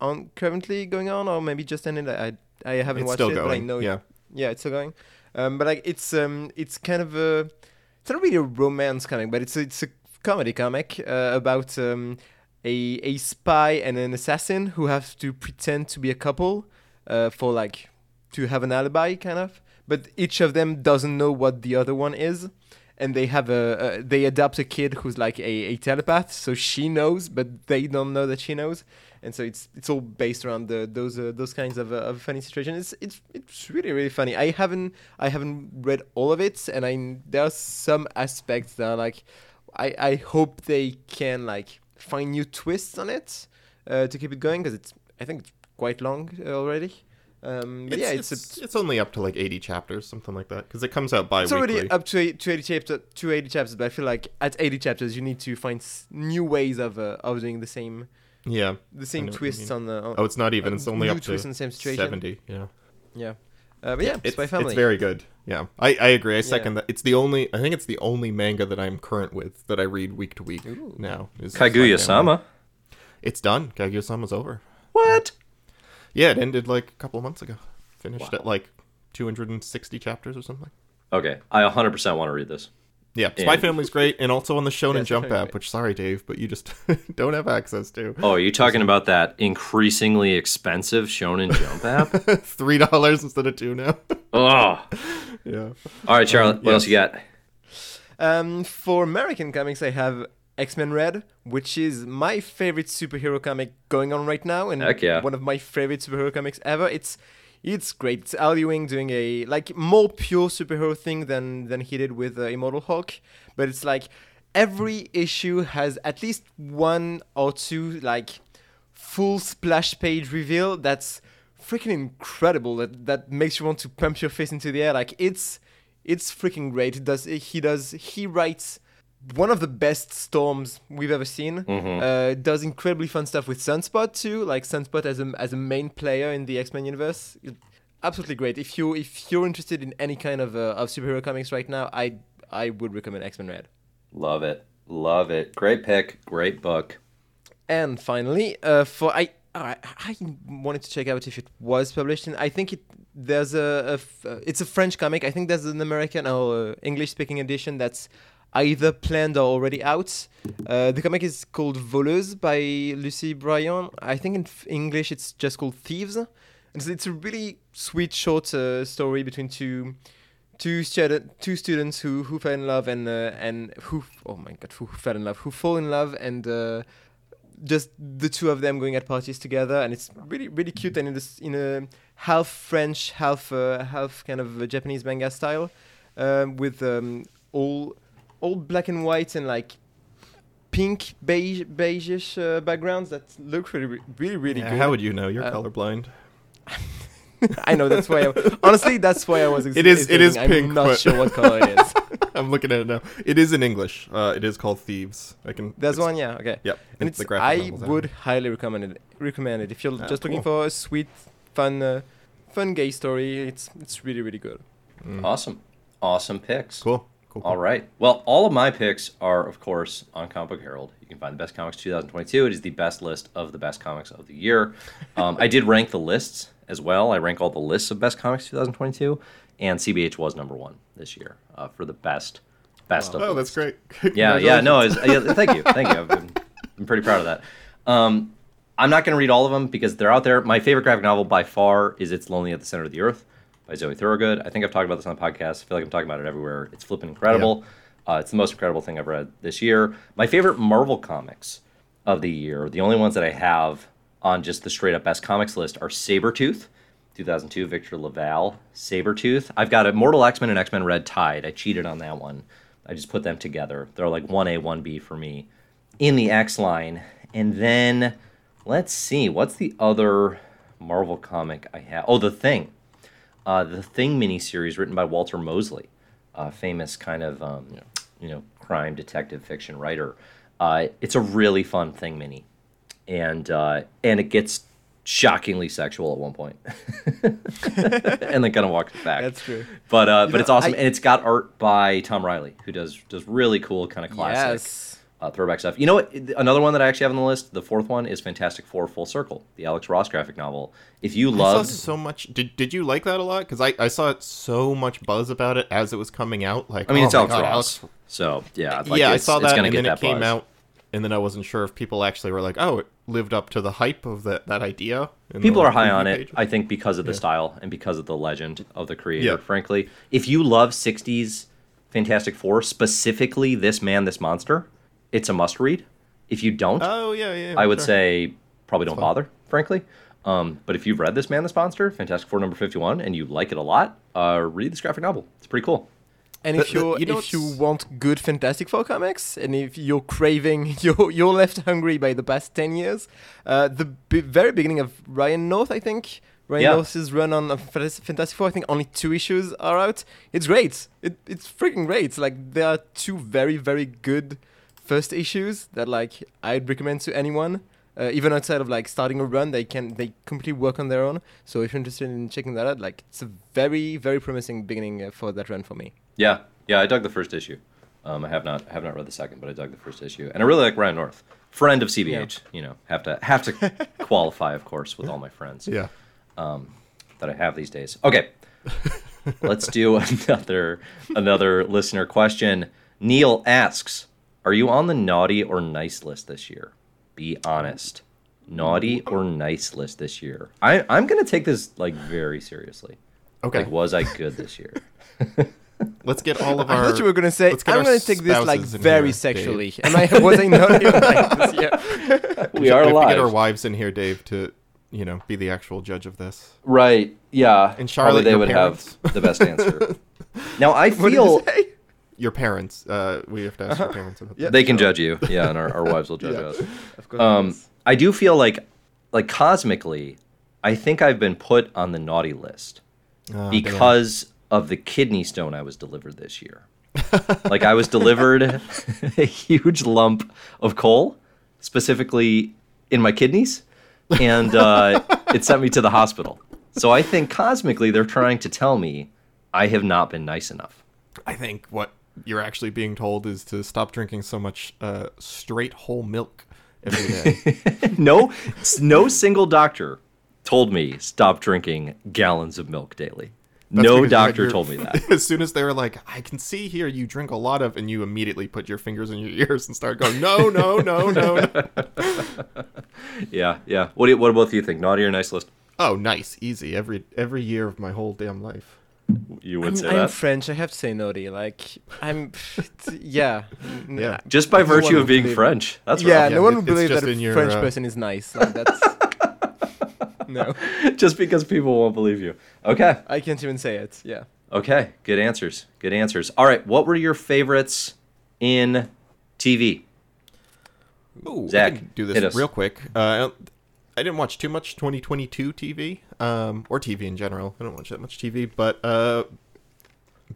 on currently going on, or maybe just ended. I I haven't It's watched still it, but I going. know. yeah. yeah, it's still going. Um, but like it's um it's kind of a it's not really a romance comic, but it's a, it's a comedy comic uh, about um a a spy and an assassin who have to pretend to be a couple uh, for like to have an alibi kind of but each of them doesn't know what the other one is and they have a, a they adopt a kid who's like a, a telepath so she knows but they don't know that she knows and so it's it's all based around the, those uh, those kinds of, uh, of funny situations. It's it's it's really really funny. I haven't i haven't read all of it and i there are some aspects that are like i i hope they can like find new twists on it uh, to keep it going because it's i think it's quite long uh, already um, but It's, yeah, it's, it's, a, it's only up to like 80 chapters, something like that, because it comes out bi it's already up to, eight, to 80 chapters, to 80 chapters, but I feel like at 80 chapters you need to find s- new ways of uh, of doing the same yeah. the same know what you twists on the on, Oh, it's not even. uh, It's only up to in the same situation. 70. Yeah. yeah. Uh, but yeah, it's, Spy Family. it's very good. Yeah, I, I agree. I second that. It's the only. I think it's the only manga that I'm current with that I read week to week Ooh. now. is Kaguya Sama. It's done. Kaguya Sama's over. What? Yeah, it ended like a couple of months ago. Finished Wow. at like 260 chapters or something. Okay, I 100% want to read this. Yeah, Spy And- Family's great, and also on the Shonen Yeah, Jump app, which sorry, Dave, but you just [laughs] don't have access to. Oh, are you talking about that increasingly expensive Shonen Jump app? [laughs] Three dollars instead of two now. oh. yeah. All right, Charlotte, what yes. else you got? Um, for American comics, I have X Men Red, which is my favorite superhero comic going on right now, and yeah. one of my favorite superhero comics ever. It's it's great. It's Al Ewing doing a like more pure superhero thing than than he did with uh, Immortal Hulk, but it's like every issue has at least one or two like full splash page reveal that's freaking incredible that that makes you want to pump your fist into the air like it's it's freaking great it does he does he writes one of the best storms we've ever seen Mhm. uh, does incredibly fun stuff with sunspot too like sunspot as a as a main player in the x-men universe It- absolutely great if you if you're interested in any kind of uh, of superhero comics right now i i would recommend x-men red Love it. Love it. Great pick. Great book. And finally, uh, for I, I I wanted to check out if it was published. And I think it there's a, a uh, it's a French comic. I think there's an American or uh, English speaking edition that's either planned or already out. Uh, the comic is called Voleuse by Lucie Bryon. I think in f- English it's just called Thieves. And so it's a really sweet short uh, story between two two student two students who who fell in love and uh, and who oh my god who fell in love who fall in love and uh, just the two of them going at parties together and it's really really cute and in this in a half French half uh, half kind of Japanese manga style um, with um, all all black and white and like pink beige beigeish uh, backgrounds that look really really really Yeah, good. how would you know? You're Uh, colorblind. [laughs] I know that's why. I, [laughs] honestly, that's why I was. Ex- It is- it is hesitating. pink, I'm not but- sure what color it is. [laughs] I'm looking at it now. It is in English. Uh, it is called Thieves. I can. There's one, yeah, okay. Yep. And it's it's the I novels out. would highly recommend it. Recommend it if you're Ah, just looking for a sweet, fun, uh, fun gay story. It's it's really really good. Mm. Awesome. Awesome picks. Cool. Cool. cool. All right. Well, all of my picks are, of course, on Comic Book Herald. You can find the best comics 2022. It is the best list of the best comics of the year. [laughs] Um, I did rank the lists as well. I rank all the lists of best comics 2022, and CBH was number one this year uh, for the best best of. Oh, that's great. [laughs] Yeah, yeah, no, it's, yeah, thank you, thank you. I've been, I'm pretty proud of that. Um, I'm not going to read all of them because they're out there. My favorite graphic novel by far is "It's Lonely at the Center of the Earth" by Zoe Thorogood. I think I've talked about this on the podcast. I feel like I'm talking about it everywhere. It's flipping incredible. Uh, it's the most incredible thing I've read this year. My favorite Marvel comics of the year, the only ones that I have on just the straight up best comics list are Sabretooth, 2002, Victor LaValle, Sabretooth. I've got Immortal X Men and X Men Red Tide. I cheated on that one. I just put them together. They're like 1A, 1B for me in the X line. And then let's see, what's the other Marvel comic I have? Oh, The Thing. Uh, the Thing miniseries written by Walter Mosley, a famous kind of um, you know crime detective fiction writer. Uh, it's a really fun Thing mini, and uh, and it gets shockingly sexual at one point, [laughs] and then kind of walks it back. That's true. But uh, but know, it's awesome, I- and it's got art by Tom Reilly, who does does really cool kind of classic Yes. Uh, throwback stuff. You know what? Another one that I actually have on the list, the fourth one, is Fantastic Four: Full Circle, the Alex Ross graphic novel. If you loved, so much. Did Did you like that a lot? Because I, I saw so much buzz about it as it was coming out. Like I mean, oh it's Alex God, Ross, Alex- so yeah, like, yeah, I saw that, and then that it came buzz. out, and then I wasn't sure if people actually were like, "Oh, it lived up to the hype of that that idea." in the, People are high on it. I think, because of the Yeah. style and because of the legend of the creator. Yeah. Frankly, if you love '60s Fantastic Four, specifically this man, this monster, it's a must read. If you don't, Oh yeah, yeah. I would sure. say probably don't fine. bother, frankly. Um, but if you've read this man, this monster, Fantastic Four number fifty-one, and you like it a lot, uh, read this graphic novel. It's pretty cool. And The- if the- you you know if you want good Fantastic Four comics, and if you're craving, [laughs] you're you're left hungry by the past ten years, uh, the b- very beginning of Ryan North, I think. Ryan Yeah. North's run on uh, Fantastic Four, I think only two issues are out. It's great. It, it's freaking great. Like there are two very very good first issues that like I'd recommend to anyone. Uh, even outside of like starting a run, they can they completely work on their own. So if you're interested in checking that out, like it's a very very promising beginning uh, for that run for me. Yeah, yeah, I dug the first issue. Um, I have not have not read the second, but I dug the first issue, and I really like Ryan North, friend of CBH. You know, have to have to [laughs] qualify, of course, with all my friends Yeah. Um, that I have these days. Okay, [laughs] let's do [laughs] another another listener question. Neil asks, "Are you on the naughty or nice list this year? Be honest." Naughty or nice list this year? I, I'm gonna take this like very seriously. Okay. Like, was I good this year? [laughs] Let's get all of I our. thought you were gonna say I'm gonna take this like very here, sexually. Am I was I not even like this year? [laughs] we are we have to get our wives in here, Dave, to you know be the actual judge of this. Right. Yeah. And Charlotte, Probably they would parents. have the best answer. [laughs] now I What did feel you say? Your parents. Uh, we have to ask your [laughs] parents about Yeah. they can judge you. Yeah, and our, our wives will judge Yeah. us. [laughs] Of course. Um. I do feel like, like cosmically, I think I've been put on the naughty list that. Oh, damn. because of the kidney stone I was delivered this year. like I was delivered [laughs] a huge lump of coal, specifically in my kidneys, and uh, it sent me to the hospital. So I think cosmically they're trying to tell me I have not been nice enough. I think what you're actually being told is to stop drinking so much uh, straight whole milk every day. [laughs] no, no single doctor told me stop drinking gallons of milk daily. That's no because you had doctor your- told me that. [laughs] As soon as they were like, I can see here you drink a lot of, and you immediately put your fingers in your ears and start going, no, no, no, no. no. [laughs] Yeah, yeah. What do you, what both of you think? Naughty or nice list? oh, nice, easy. Every every year of my whole damn life. You would I'm, say I'm that French. I have to say naughty. Like I'm, [laughs] yeah, Yeah. [laughs] just by No virtue of being believe- French. That's yeah, rough. Yeah, no one it- would believe that a your, French uh, person is nice. Like that's [laughs] no, just because people won't believe you. Okay, I can't even say it. Yeah. okay. Good answers. Good answers. All right. What were your favorites in TV? Ooh, Zach, I can do this real quick. Uh, I didn't watch too much 2022 TV, um, or TV in general. I don't watch that much TV, but uh,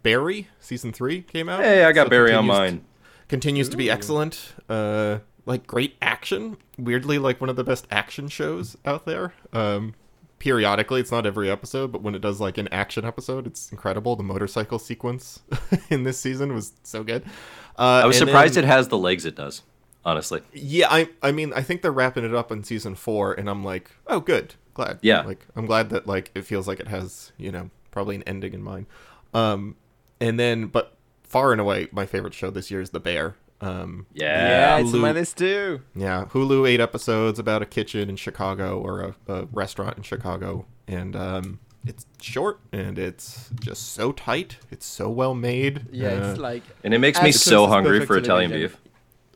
Barry season three came out. Hey, I got So Barry on continues- mine. Continues to be excellent. Uh, like great action. Weirdly, like one of the best action shows out there. Um, periodically, it's not every episode, but when it does like an action episode, it's incredible. The motorcycle sequence [laughs] in this season was so good. Uh, I was surprised then- it has the legs it does. Honestly, Yeah, I I mean I think they're wrapping it up in season four, and I'm like, oh, good, glad. Yeah. like I'm glad that like it feels like it has you know probably an ending in mind. Um, and then but far and away my favorite show this year is The Bear. Um, Yeah, yeah. it's on my list too. yeah, Hulu eight episodes about a kitchen in Chicago or a, a restaurant in Chicago, and um, it's short and it's just so tight. It's so well made. Yeah, Uh, it's like. And it makes me so hungry for Italian beef.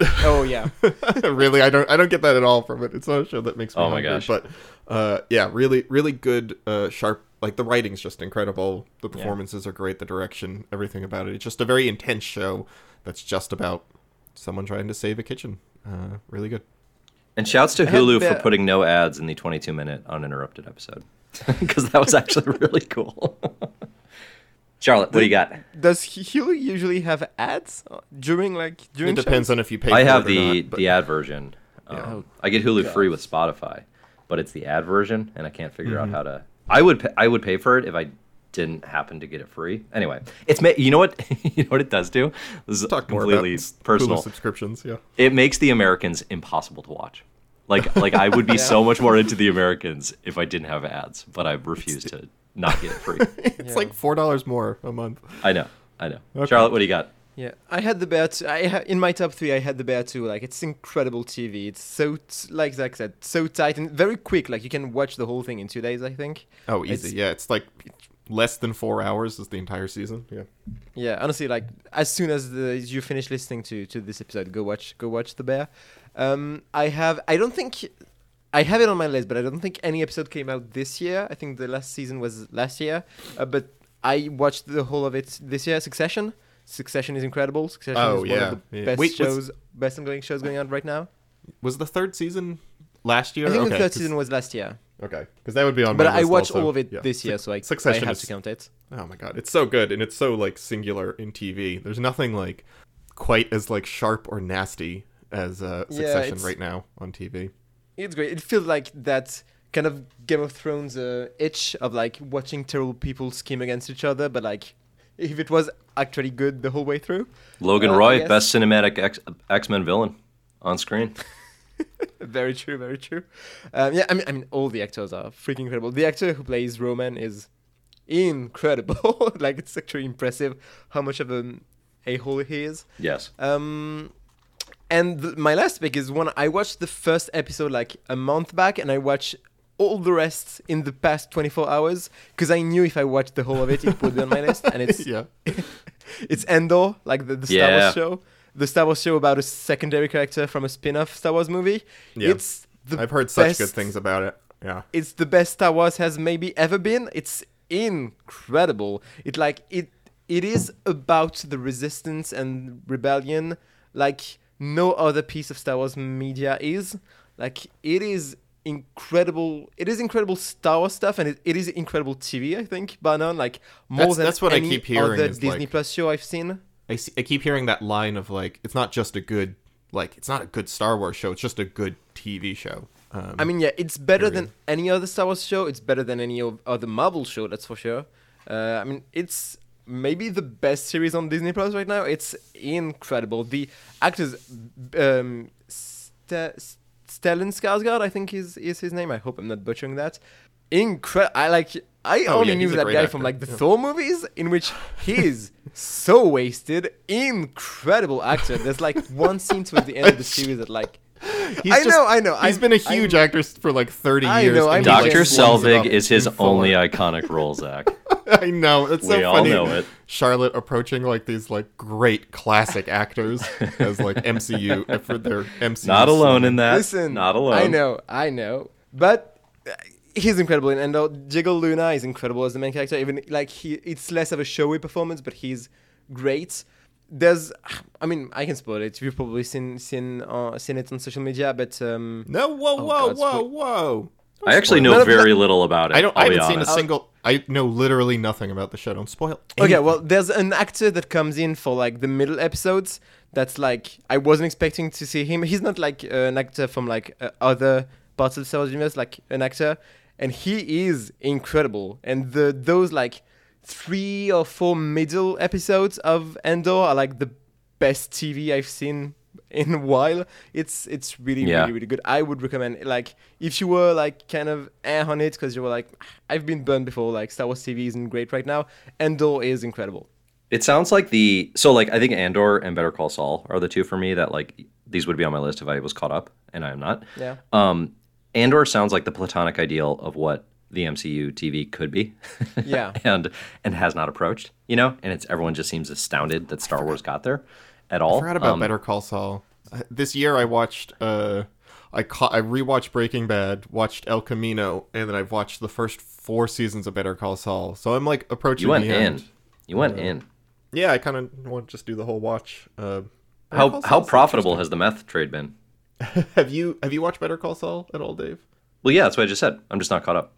[laughs] Oh yeah. [laughs] really i don't i don't get that at all from it it's not a show that makes me Oh my hungry, gosh. but uh yeah really really good uh sharp like the writing's just incredible the performances are great the direction everything about it it's just a very intense show that's just about someone trying to save a kitchen uh really good And shouts to Hulu for putting no ads in the 22 minute uninterrupted episode. [laughs] Because that was actually really cool. Charlotte, what do you got? Does Hulu usually have ads during like during? it depends shows? on if you pay I for have it or the not, but the ad version. Um, Yeah. I get Hulu free with Spotify, but it's the ad version, and I can't figure out how to. I would pay, I would pay for it if I didn't happen to get it free. Anyway, it's ma- you know what [laughs] you know what it does do. This is talk more completely about personal. Hulu subscriptions yeah it makes the Americans impossible to watch. Like like I would be [laughs] so much more into the Americans if I didn't have ads, but I refuse to not get it free. [laughs] it's Yeah. like four dollars more a month I know, I know. Okay. Charlotte, what do you got? Yeah, I had the bear. Too. I ha- in my top three, I had the bear too. Like it's incredible TV. It's so t- like Zach said, so tight and very quick. Like you can watch the whole thing in two days. I think. oh easy It's- yeah it's like less than four hours is the entire season yeah Yeah, honestly, like as soon as the, you finish listening to to this episode, go watch go watch the bear. Um, I have. I don't think. I have it on my list, but I don't think any episode came out this year. I think the last season was last year. Uh, but I watched the whole of it this year. Succession. Succession is incredible. Succession Oh, is one yeah, of the yeah. best Wait, was- shows, best ongoing shows going on right now. was the third season last year I think okay the third 'cause- season was last year, okay because that would be on but my I list watched also. all of it Yeah. this year, Suc- so I, I Succession have is to count it. Oh my god, it's so good and it's so like singular in TV. There's nothing like quite as like sharp or nasty as uh, Succession it's- right now on TV. It's great. It feels like that kind of Game of Thrones uh, itch of like watching terrible people scheme against each other, but like if it was actually good the whole way through. Logan Uh, Roy, best cinematic X X Men villain on screen. [laughs] very true, very true. Um, yeah, I mean, I mean, all the actors are freaking incredible. The actor who plays Roman is incredible. [laughs] like it's actually impressive how much of an a hole he is. Yes. Um, and th- my last pick is one I watched the first episode like a month back, and I watched all the rest in the past 24 hours because I knew if I watched the whole of it, it would be on my list. And it's [laughs] yeah, [laughs] it's Andor, like the, the Star Yeah. Wars show, the Star Wars show about a secondary character from a spin-off Star Wars movie. Yeah. It's the I've heard such good things about it. Yeah, It's the best Star Wars has maybe ever been. It's incredible. It like it it is about the resistance and rebellion like no other piece of Star Wars media is. Like it is incredible. It is incredible Star Wars stuff, and it, it is incredible TV. I think by now, like more That's- than that's what I keep hearing other Disney like- Plus show I've seen. I, see, I keep hearing that line of like, it's not just a good like, it's not a good Star Wars show. It's just a good TV show. Um, I mean, yeah, it's better Period. than any other Star Wars show. It's better than any of other Marvel show, that's for sure. Uh, I mean, it's maybe the best series on Disney Plus right now. It's incredible. The actors, um, St- Stellan Skarsgård, I think is is his name. I hope I'm not butchering that. Incredible. I like. I Oh, only yeah, knew that guy actor, from like the yeah. Thor movies, in which he is so wasted. Incredible actor. There's like one scene towards the end of the [laughs] series that like. He's I just- know, I know. He's I'm- been a huge I'm- actor for like 30 I years. know, I'm he, like, Dr. just swings Selvig is his [laughs] in only iconic role, Zach. [laughs] I know. It's so We all funny. know it. Charlotte approaching like these like great classic actors [laughs] as like MCU for their MCU. Not alone in that. Listen, Not alone. I know, I know, but uh, he's incredible in Andor. Diego Luna is incredible as the main character. Even like he, it's less of a showy performance, but he's great. There's, I mean, I can spoil it. You've probably seen seen uh, seen it on social media, but um, No, whoa, Oh, whoa, God, whoa, spoil- whoa. I actually know of very little about it. I don't. I'll I haven't seen a single. I know literally nothing about the show. Don't spoil. Okay, well, there's an actor that comes in for like the middle episodes. That's like I wasn't expecting to see him. He's not like uh, an actor from like uh, other parts of the Star Wars universe, like an actor, and he is incredible. And the those like three or four middle episodes of Andor are like the best TV I've seen in a while. It's it's really Yeah. really really good. I would recommend like if you were like kind of eh on it because you were like I've been burned before. Like Star Wars TV isn't great right now. Andor is incredible. It sounds like the so like I think Andor and Better Call Saul are the two for me that like these would be on my list if I was caught up, and I am not. Yeah. Um, Andor sounds like the platonic ideal of what the MCU TV could be. [laughs] Yeah. and and has not approached, you know, and it's everyone just seems astounded that Star Wars got there at all. I forgot about Um, Better Call Saul. Uh, This year, I watched. Uh, I ca- I rewatched Breaking Bad, watched El Camino, and then I've watched the first four seasons of Better Call Saul. So I'm like approaching You went the in. end. You went in. Yeah, I kind of want to just do the whole watch. Uh, Better How Call how profitable has the meth trade been? [laughs] have you have you watched Better Call Saul at all, Dave? Well, yeah, that's what I just said. I'm just not caught up.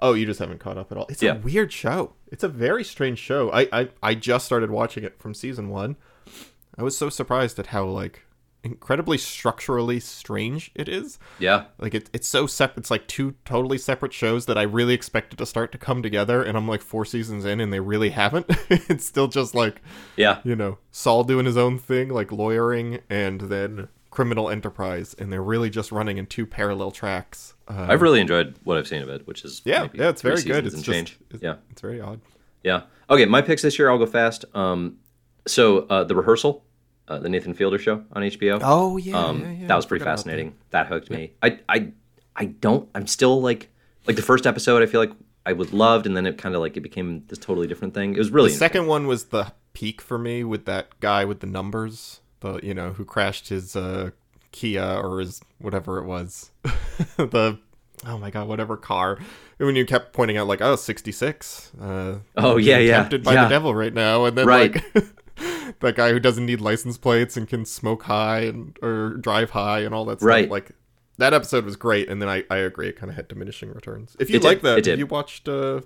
Oh, you just haven't caught up at all. It's Yeah. a weird show. It's a very strange show. I, I I just started watching it from season one. I was so surprised at how like incredibly structurally strange it is. Yeah. Like it, it's so separate. It's like two totally separate shows that I really expected to start to come together, and I'm like four seasons in, and they really haven't. [laughs] it's still just like Yeah. you know Saul doing his own thing, like lawyering, and then criminal enterprise, and they're really just running in two parallel tracks. Uh, I've really enjoyed what I've seen of it, which is yeah, maybe yeah, it's very good. seasons It's and just change. it's, yeah. it's very odd. Yeah. Okay, my picks this year. I'll go fast. Um, so uh, the rehearsal, uh, the Nathan Fielder show on HBO. Oh yeah, um, that was pretty fascinating. That. hooked me. I, I, I don't. I'm still like, like the first episode. I feel like I was loved, and then it kind of like it became this totally different thing. It was really The second one was the peak for me with that guy with the numbers, the you know who crashed his uh, Kia or his whatever it was, [laughs] the oh my god whatever car. And when you kept pointing out like oh 66, uh, Oh, yeah, yeah, tempted by yeah. the devil right now, and then Right. like. [laughs] that guy who doesn't need license plates and can smoke high and or drive high and all that stuff. Right. Like that episode was great, and then I, I agree it kind of had diminishing returns. If you like that, it did. have you watched uh,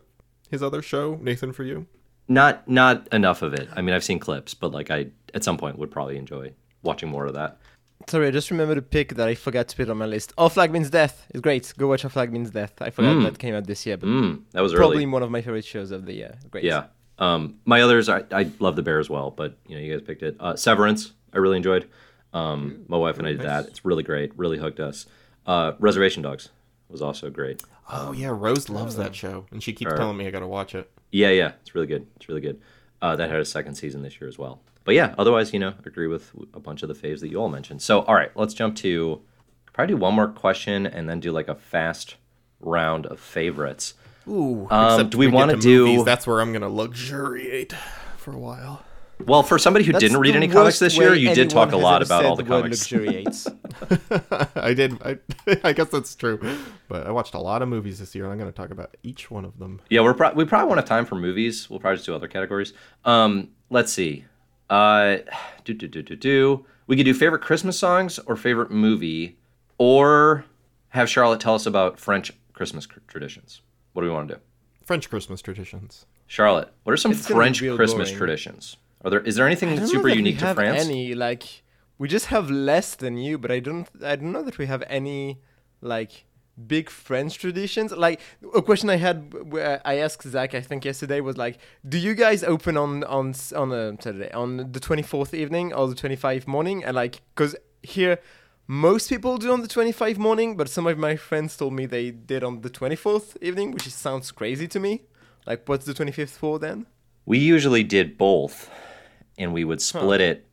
his other show, Nathan for You? Not not enough of it. I mean, I've seen clips, but like I at some point would probably enjoy watching more of that. Sorry, I just remembered a pick that I forgot to put on my list. Our Flag Means Death is great. Go watch Our Flag Means Death. I forgot Mm. that came out this year, but Mm, that was probably early. one of my favorite shows of the year. Great. Yeah. Um, my others, I, I love The Bear as well, but you know, you guys picked it. Uh, Severance, I really enjoyed. Um, my wife and I did that. It's really great. Really hooked us. Uh, Reservation Dogs was also great. Oh yeah, Rose loves that show, and she keeps Or- telling me I gotta watch it. Yeah, yeah, it's really good. It's really good. Uh, that had a second season this year as well. But yeah, otherwise, you know, agree with a bunch of the faves that you all mentioned. So, all right, let's jump to probably do one more question and then do like a fast round of favorites. Ooh, Um, except do we wanna to do- movies, That's where I'm gonna luxuriate for a while. Well, for somebody who That's didn't read any comics this year, you did talk a lot about all the word comics. Luxuriates. [laughs] [laughs] I did. I, [laughs] I guess that's true. But I watched a lot of movies this year, and I'm gonna talk about each one of them. Yeah, we're pro- we probably won't have time for movies. We'll probably just do other categories. Um, let's see. Uh, [sighs] do do do do do. We could do favorite Christmas songs or favorite movie, or have Charlotte tell us about French Christmas cr- traditions. What do we want to do? French Christmas traditions. Charlotte, what are some It's French Christmas boring. traditions? Are there is there anything that's super unique to have France? Any like we just have less than you, but I don't I don't know that we have any like big French traditions. Like a question I had where I asked Zach I think yesterday was like, do you guys open on on on a Saturday on the twenty fourth evening or the twenty five morning? And like because here. Most people do on the 25 morning, but some of my friends told me they did on the 24th evening, which sounds crazy to me. Like, what's the 25th for then? We usually did both, and we would split it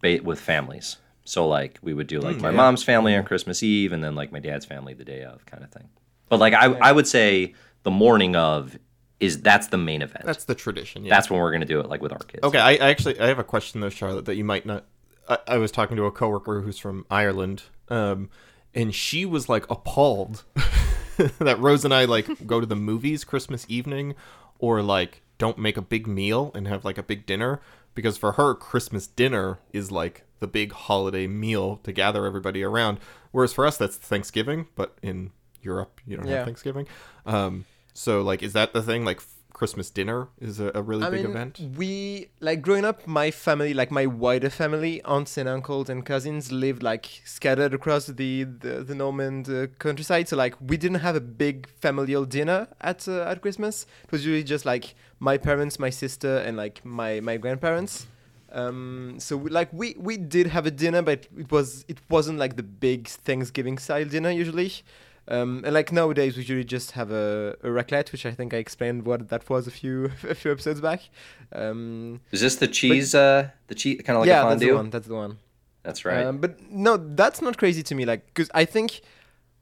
ba- with families. So like we would do like my yeah. mom's family on Christmas Eve, and then like my dad's family the day of, kind of thing. But like I, I would say the morning of is that's the main event. That's the tradition. Yeah. That's when we're gonna do it, like with our kids. Okay, I, I actually I have a question though, Charlotte, that you might not. I, I was talking to a coworker who's from Ireland, um, and she was like appalled [laughs] that Rose and I like go to the movies Christmas evening, or like don't make a big meal and have like a big dinner because for her Christmas dinner is like the big holiday meal to gather everybody around, whereas for us that's Thanksgiving, but in Europe, you don't Yeah. have Thanksgiving. Um, so like, is that the thing? Like, Christmas dinner is a, a really I big mean, event. we like growing up. My family, like my wider family, aunts and uncles and cousins, lived like scattered across the the, the Norman uh, countryside. So like we didn't have a big familial dinner at uh, at Christmas. It was usually just like my parents, my sister, and like my my grandparents. Um, so we, like we we did have a dinner, but it was it wasn't like the big Thanksgiving style dinner usually. Um, and like nowadays, we usually just have a, a raclette, which I think I explained what that was a few [laughs] a few episodes back. Um, Is this the cheese? uh, the cheese kind of like yeah, a that's the fondue. one. That's the one. That's right. Um, but no, that's not crazy to me. Like, because I think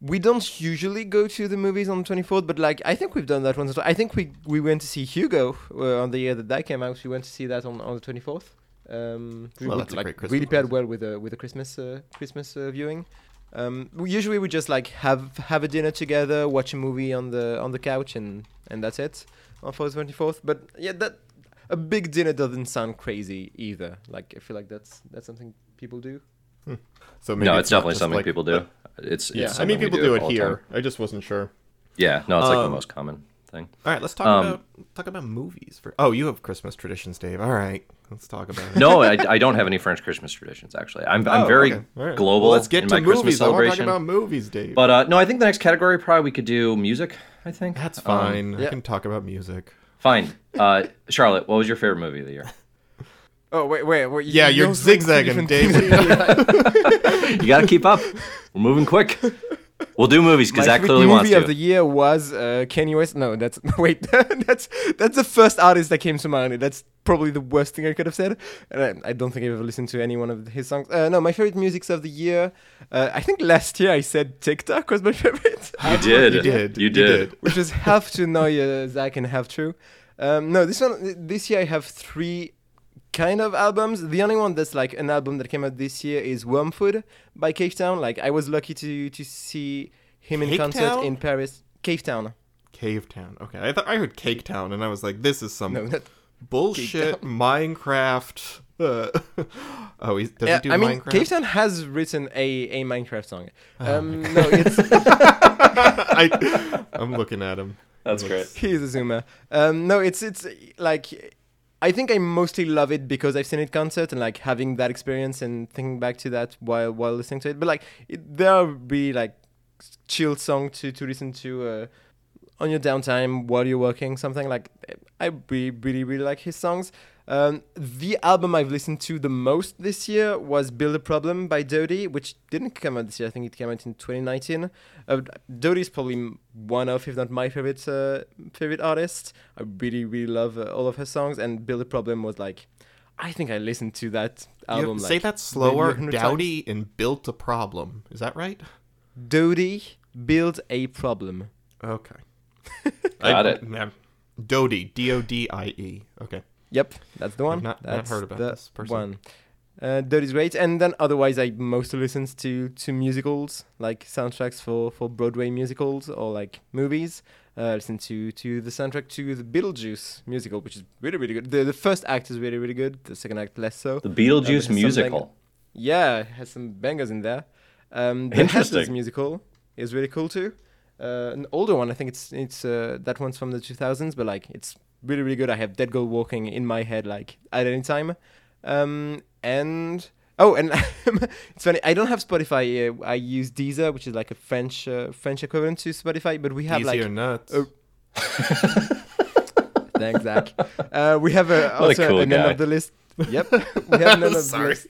we don't usually go to the movies on the 24th, but like I think we've done that once. or twice. I think we we went to see Hugo uh, on the year that that came out. We went to see that on, on the 24th. Um, we Well, would, that's a like great Christmas really paired well with a with a Christmas uh, Christmas uh, viewing. Um, usually we just like have have a dinner together, watch a movie on the on the couch, and and that's it on for the 24th. But yeah, that a big dinner doesn't sound crazy either. Like I feel like that's that's something people do. So maybe no, it's not definitely something like- people do. It's, Yeah, I mean people do, it here. time. I just wasn't sure. Yeah, no, it's like the Um, most common thing. All right, let's talk Um, about talk about movies. For oh, you have Christmas traditions, Dave. All right, let's talk about it. [laughs] No, I, I don't have any French Christmas traditions actually. I'm I'm Oh, very okay. All right. global Well, let's get in to my Christmas movies. I want to talk about movies, Dave. But uh, no, I think the next category probably we could do music. I think That's Um, fine. I yeah. can talk about music. fine. Uh, Charlotte, what was your favorite movie of the year? [laughs] Oh wait, wait, wait Yeah, you're you're zigzagging, Dave. [laughs] You got to keep up. We're moving quick. We'll do movies because that clearly movie wants to. of the year was uh, Kanye West. No, that's [laughs] wait, [laughs] that's that's the first artist that came to mind. That's probably the worst thing I could have said. And I, I don't think I've ever listened to any one of his songs. Uh, no, my favorite musics of the year. Uh, I think last year I said TikTok was my [laughs] favorite. you did. You did. You did. which is half to know uh, Zach and half true. Um, no, this one this year I have three kind of albums. The only one that's like an album that came out this year is Wormfood by Cavetown. Like I was lucky to to see him in Cave concert Town? in Paris. Cavetown. Cave Town. Okay, I thought I heard Cake Town, and I was like, this is some No, that, bullshit Minecraft. Uh, [laughs] oh, he's, does yeah, he do I mean, Minecraft? Cavetown has written a, a Minecraft song. Oh Um, no, it's [laughs] [laughs] I, I'm looking at him. That's great. He's a zoomer. Um, no, it's it's like I think I mostly love it because I've seen it concert and like having that experience and thinking back to that while while listening to it. But like it, there'll be like chill song to to listen to uh, on your downtime while you're working. Something like I really really really like his songs. Um, the album I've listened to the most this year was "Build a Problem" by Dodie, which didn't come out this year. I think it came out in 2019. Uh, Dodie is probably one of, if not my favorite uh, favorite artist. I really really love uh, all of her songs, and "Build a Problem" was like, I think I listened to that You album. say like, that slower. maybe a hundred Dowdy and built a problem. Is that right? Dodie build a problem. Okay. Got I, it. Man. Dodie. D O D I E. Okay. Yep, that's the one. not- not that's heard about the this person. one. Uh, Dodie's great, and then otherwise I mostly listen to to musicals, like soundtracks for for Broadway musicals or like movies. Uh, listen to to the soundtrack to the Beetlejuice musical, which is really really good. The the first act is really really good. The second act less so. The Uh, Beetlejuice but something- musical. Yeah, it has some bangers in there. Um, the Interesting. Heathers musical is really cool too. Uh, an older one, I think it's it's uh, that one's from the 2000s, but like it's really really good. I have Dead Girl Walking in my head like at any time. Um, and oh, and [laughs] it's funny. I don't have Spotify. Uh, I use Deezer, which is like a French uh, French equivalent to Spotify, but we have Easy like or nuts. oh, [laughs] Thanks, Zach. Uh, we have a, What a also cool an end of the list. Yep, [laughs] we have an end of the list.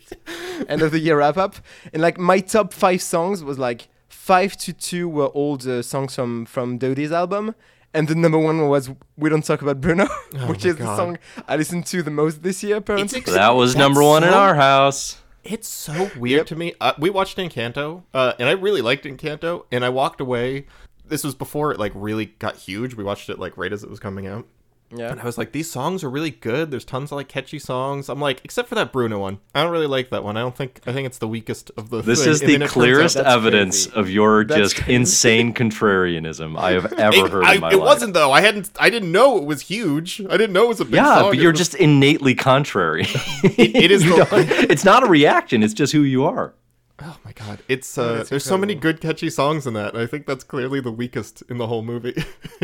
End of the year wrap up, and like my top five songs was like five to two were all the songs from from Dodie's album, and the number one was "We Don't Talk About Bruno," Oh which my is the song I listened to the most this year. Apparently, It's That was number one in our house. It's so weird to me. Uh, we watched Encanto, uh, and I really liked Encanto, and I walked away. This was before it like really got huge. We watched it like right as it was coming out, yeah. and I was like, "These songs are really good. There's tons of like catchy songs." I'm like, except for that Bruno one, I don't really like that one. I don't think I think it's the weakest of the. This thing. [laughs] is And the then it turns out clearest evidence crazy. of your That's just crazy. insane contrarianism I have [laughs] ever It, heard I- in my it life. wasn't though. I hadn't. I didn't know it was huge. I didn't know it was a big Yeah, song. but you're just innately contrary. [laughs] it is the- it's not a reaction. It's just who you are. Oh my god, it's uh, there's so many good catchy songs in that. I think that's clearly the weakest in the whole movie.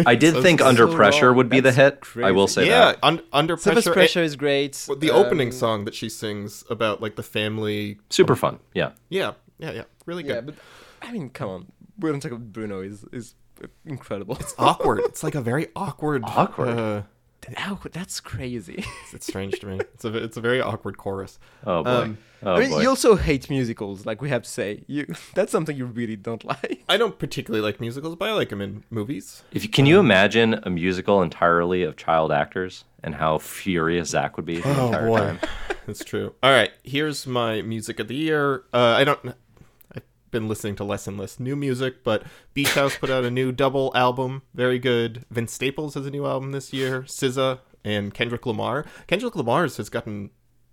I did [laughs] So think sad. Under so Pressure wrong. would be the That's hit. I will say yeah, that. un- under Surface pressure. pressure is great. Well, the opening Um, song that she sings about like the family. Super fun. Yeah. Yeah, yeah, yeah. Really Yeah, good. but I mean, come on. We don't talk about Bruno is is incredible. It's awkward. It's like a very awkward. Awkward. Uh, [laughs] Ow, that's crazy. it's strange to me. It's a it's a very awkward chorus. Oh boy. Um, oh I mean, boy. you also hate musicals, like we have to say. You [laughs] that's something you really don't like. I don't particularly like musicals, but I like them in movies. If you, can you imagine a musical entirely of child actors and how furious Zach would be the Oh entire boy, time? [laughs] that's true. All right, here's my music of the year. Uh, I don't. Been listening to less and less new music, but Beach House put out a new double album, very good. Vince Staples has a new album this year. SZA and Kendrick Lamar. Kendrick Lamar's has gotten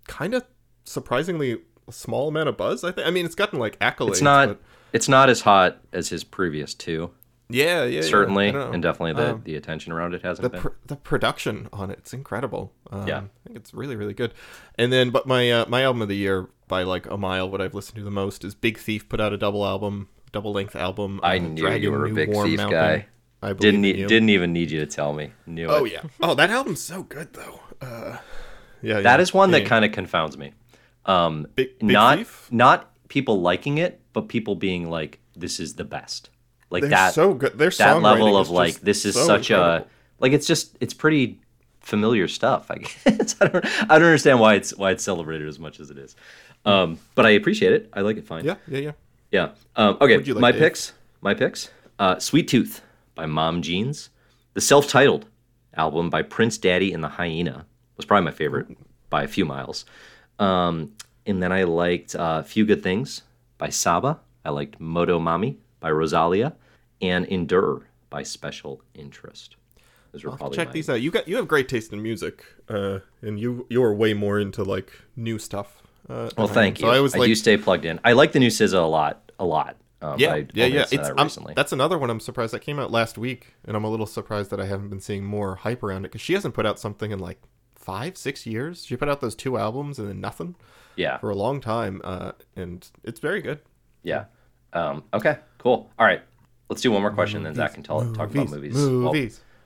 kind of surprisingly a small amount of buzz. I think. I mean, it's gotten like accolades. It's not. but- It's not as hot as his previous two, yeah, yeah, yeah, certainly, I and definitely the, Um, the attention around it hasn't the been. pr- the production on it, it's incredible. Um, Yeah. I think it's really really good. And then, but my uh, my album of the year by like a mile, what I've listened to the most is Big Thief put out a double album, double length album. I uh, knew Dragon you were a New big Warm Thief Mountain. guy. I Didn't e- you. didn't even need you to tell me. Knew Oh it. yeah. Oh, that album's so good though. Uh, yeah. That yeah, is one that yeah. kind of confounds me. Um, Big, Big not Thief? not people liking it, but people being like, "This is the best." Like They're that. so good. Their that level of like, this is so such incredible. a like. It's just it's pretty familiar stuff. I [laughs] guess I don't I don't understand why it's why it's celebrated as much as it is. Um, but I appreciate it. I like it fine. Yeah, yeah, yeah. Yeah. Um, okay. Like, my Dave? picks. My picks. Uh, Sweet Tooth by Mom Jeans. The self-titled album by Prince Daddy and the Hyena was probably my favorite by a few miles. Um, and then I liked uh, Few Good Things by Saba. I liked Moto Mami by Rosalia, and Endure by Special Interest. Those were probably check my- these out. You got you have great taste in music, uh, and you you are way more into like new stuff. Uh, Well, thank you. So I was I like, do stay plugged in. I like the new SZA a lot, a lot. Um, yeah, I yeah, yeah. It's recently. that's another one I'm surprised that came out last week, and I'm a little surprised that I haven't been seeing more hype around it because she hasn't put out something in like five, six years. She put out those two albums and then nothing yeah. for a long time, uh, and it's very good. Yeah. Um, okay. Cool. All right. Let's do one more question, then Zach can tell, talk about movies. Well,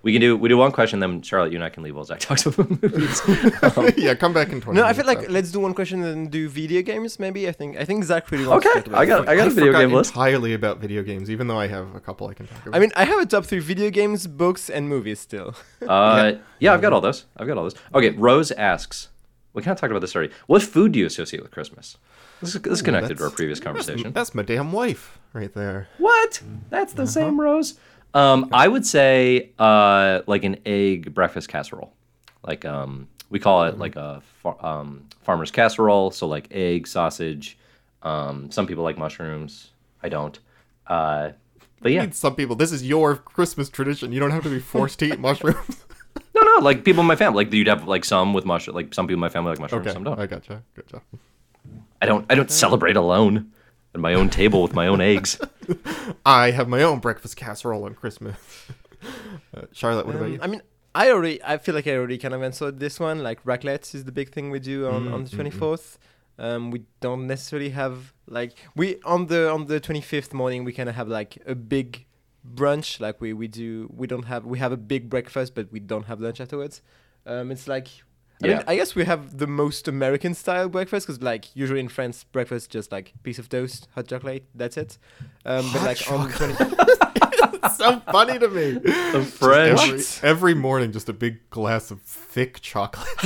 we can do we do one question, then Charlotte, you and I can leave while Zach [laughs] talks about movies. [laughs] Um, yeah, come back in 20 No, I feel like after. let's do one question and then do video games. Maybe I think I think Zach really wants okay. to talk about I got I got a I video game list. entirely about video games, even though I have a couple I can talk about. I mean, I have a top three: video games, books, and movies. Still, Uh, yeah, [laughs] I've got all those. I've got all those. Okay. Rose asks, we kind of talked about this already. What food do you associate with Christmas? This is, this is connected to our previous conversation. that's my damn wife right there. What? That's the Uh-huh. same Rose. Um, I would say uh, like an egg breakfast casserole. Like um, we call it like a far, um, farmer's casserole. So like egg, sausage. Um, some people like mushrooms. I don't. Uh, but yeah, Some people, this is your Christmas tradition. You don't have to be forced to eat [laughs] mushrooms. no, no. Like people in my family, like you'd have like some with mushroom. Like some people in my family like mushrooms. okay, Some don't. I gotcha. Good job. I don't. I don't celebrate alone at my own table with my own eggs. [laughs] I have my own breakfast casserole on Christmas. [laughs] uh, Charlotte, what about Um, you? I mean, I already I feel like I already kind of answered this one. Like raclette is the big thing we do on, Mm, on the mm, mm. twenty fourth. Um, we don't necessarily have like we on the on the twenty fifth morning we kind of have like a big brunch. Like we we do we don't have we have a big breakfast, but we don't have lunch afterwards. Um, it's like. I Yeah. mean, I guess we have the most American style breakfast because, like, usually in France, breakfast just like piece of toast, hot chocolate, that's it. Um, but Hot like on 20 [laughs] It's so funny to me. [laughs] The French. Every, every morning, just a big glass of thick chocolate. [laughs]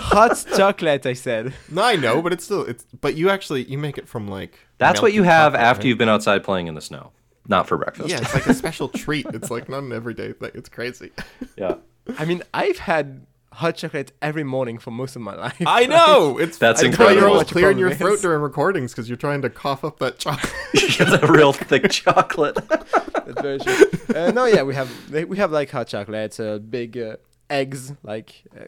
hot chocolate, I said. no, I know, but it's still it's. But you actually you make it from like. That's what you have chocolate, after right? you've been outside playing in the snow, not for breakfast. Yeah, it's like a special treat. It's like not an everyday thing. It's crazy. yeah. I mean, I've had hot chocolate every morning for most of my life. I know. [laughs] It's That's I know You're incredible. always clearing your throat is. during [laughs] recordings because you're trying to cough up that chocolate. [laughs] Get the real thick chocolate. That's very true. Uh, no, yeah, we have we have like hot chocolate, uh, big uh, eggs, like uh,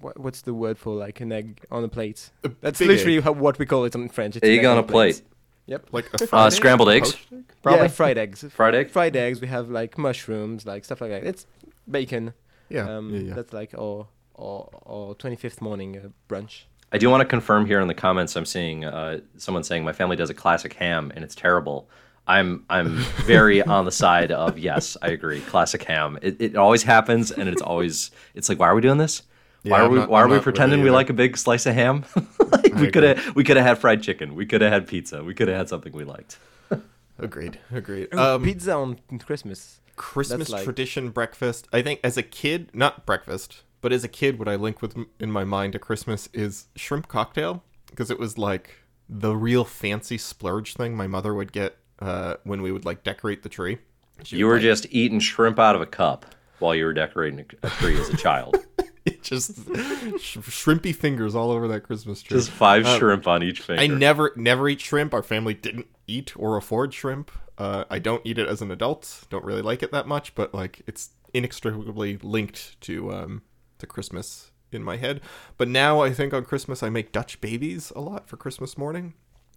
what, what's the word for like an egg on a plate? That's literally egg. what we call it in French. It's an Egg on a plate. Yep. like a Uh, fried egg? scrambled eggs. Poached? Probably. Yeah, fried eggs. Fried egg. Fried eggs. We have like mushrooms, like stuff like that. It's bacon. Yeah, Um, yeah, yeah. That's like our our our twenty fifth morning uh, brunch. I do want to confirm here in the comments. I'm seeing uh, someone saying my family does a classic ham and it's terrible. I'm I'm [laughs] very on the side of yes, I agree. Classic ham. It, it always happens, and it's always it's like why are we doing this? Why Yeah, are we not- why I'm are we pretending really we like a big slice of ham? [laughs] like we could have we could have had fried chicken. We could have had pizza. We could have had something we liked. [laughs] Agreed. Agreed. Oh, Um, pizza on Christmas. Christmas like- tradition breakfast. I think as a kid, not breakfast, but as a kid, what I link with in my mind to Christmas is shrimp cocktail because it was like the real fancy splurge thing my mother would get uh, when we would like decorate the tree. She You were like, just eating shrimp out of a cup while you were decorating a, tree as a child. [laughs] just sh- shrimpy fingers all over that Christmas tree. Just five shrimp on each finger. I never never eat shrimp. Our family didn't eat or afford shrimp. Uh, I don't eat it as an adult. Don't really like it that much, but like it's inextricably linked to um to Christmas in my head. But now I think on Christmas I make Dutch babies a lot for Christmas morning.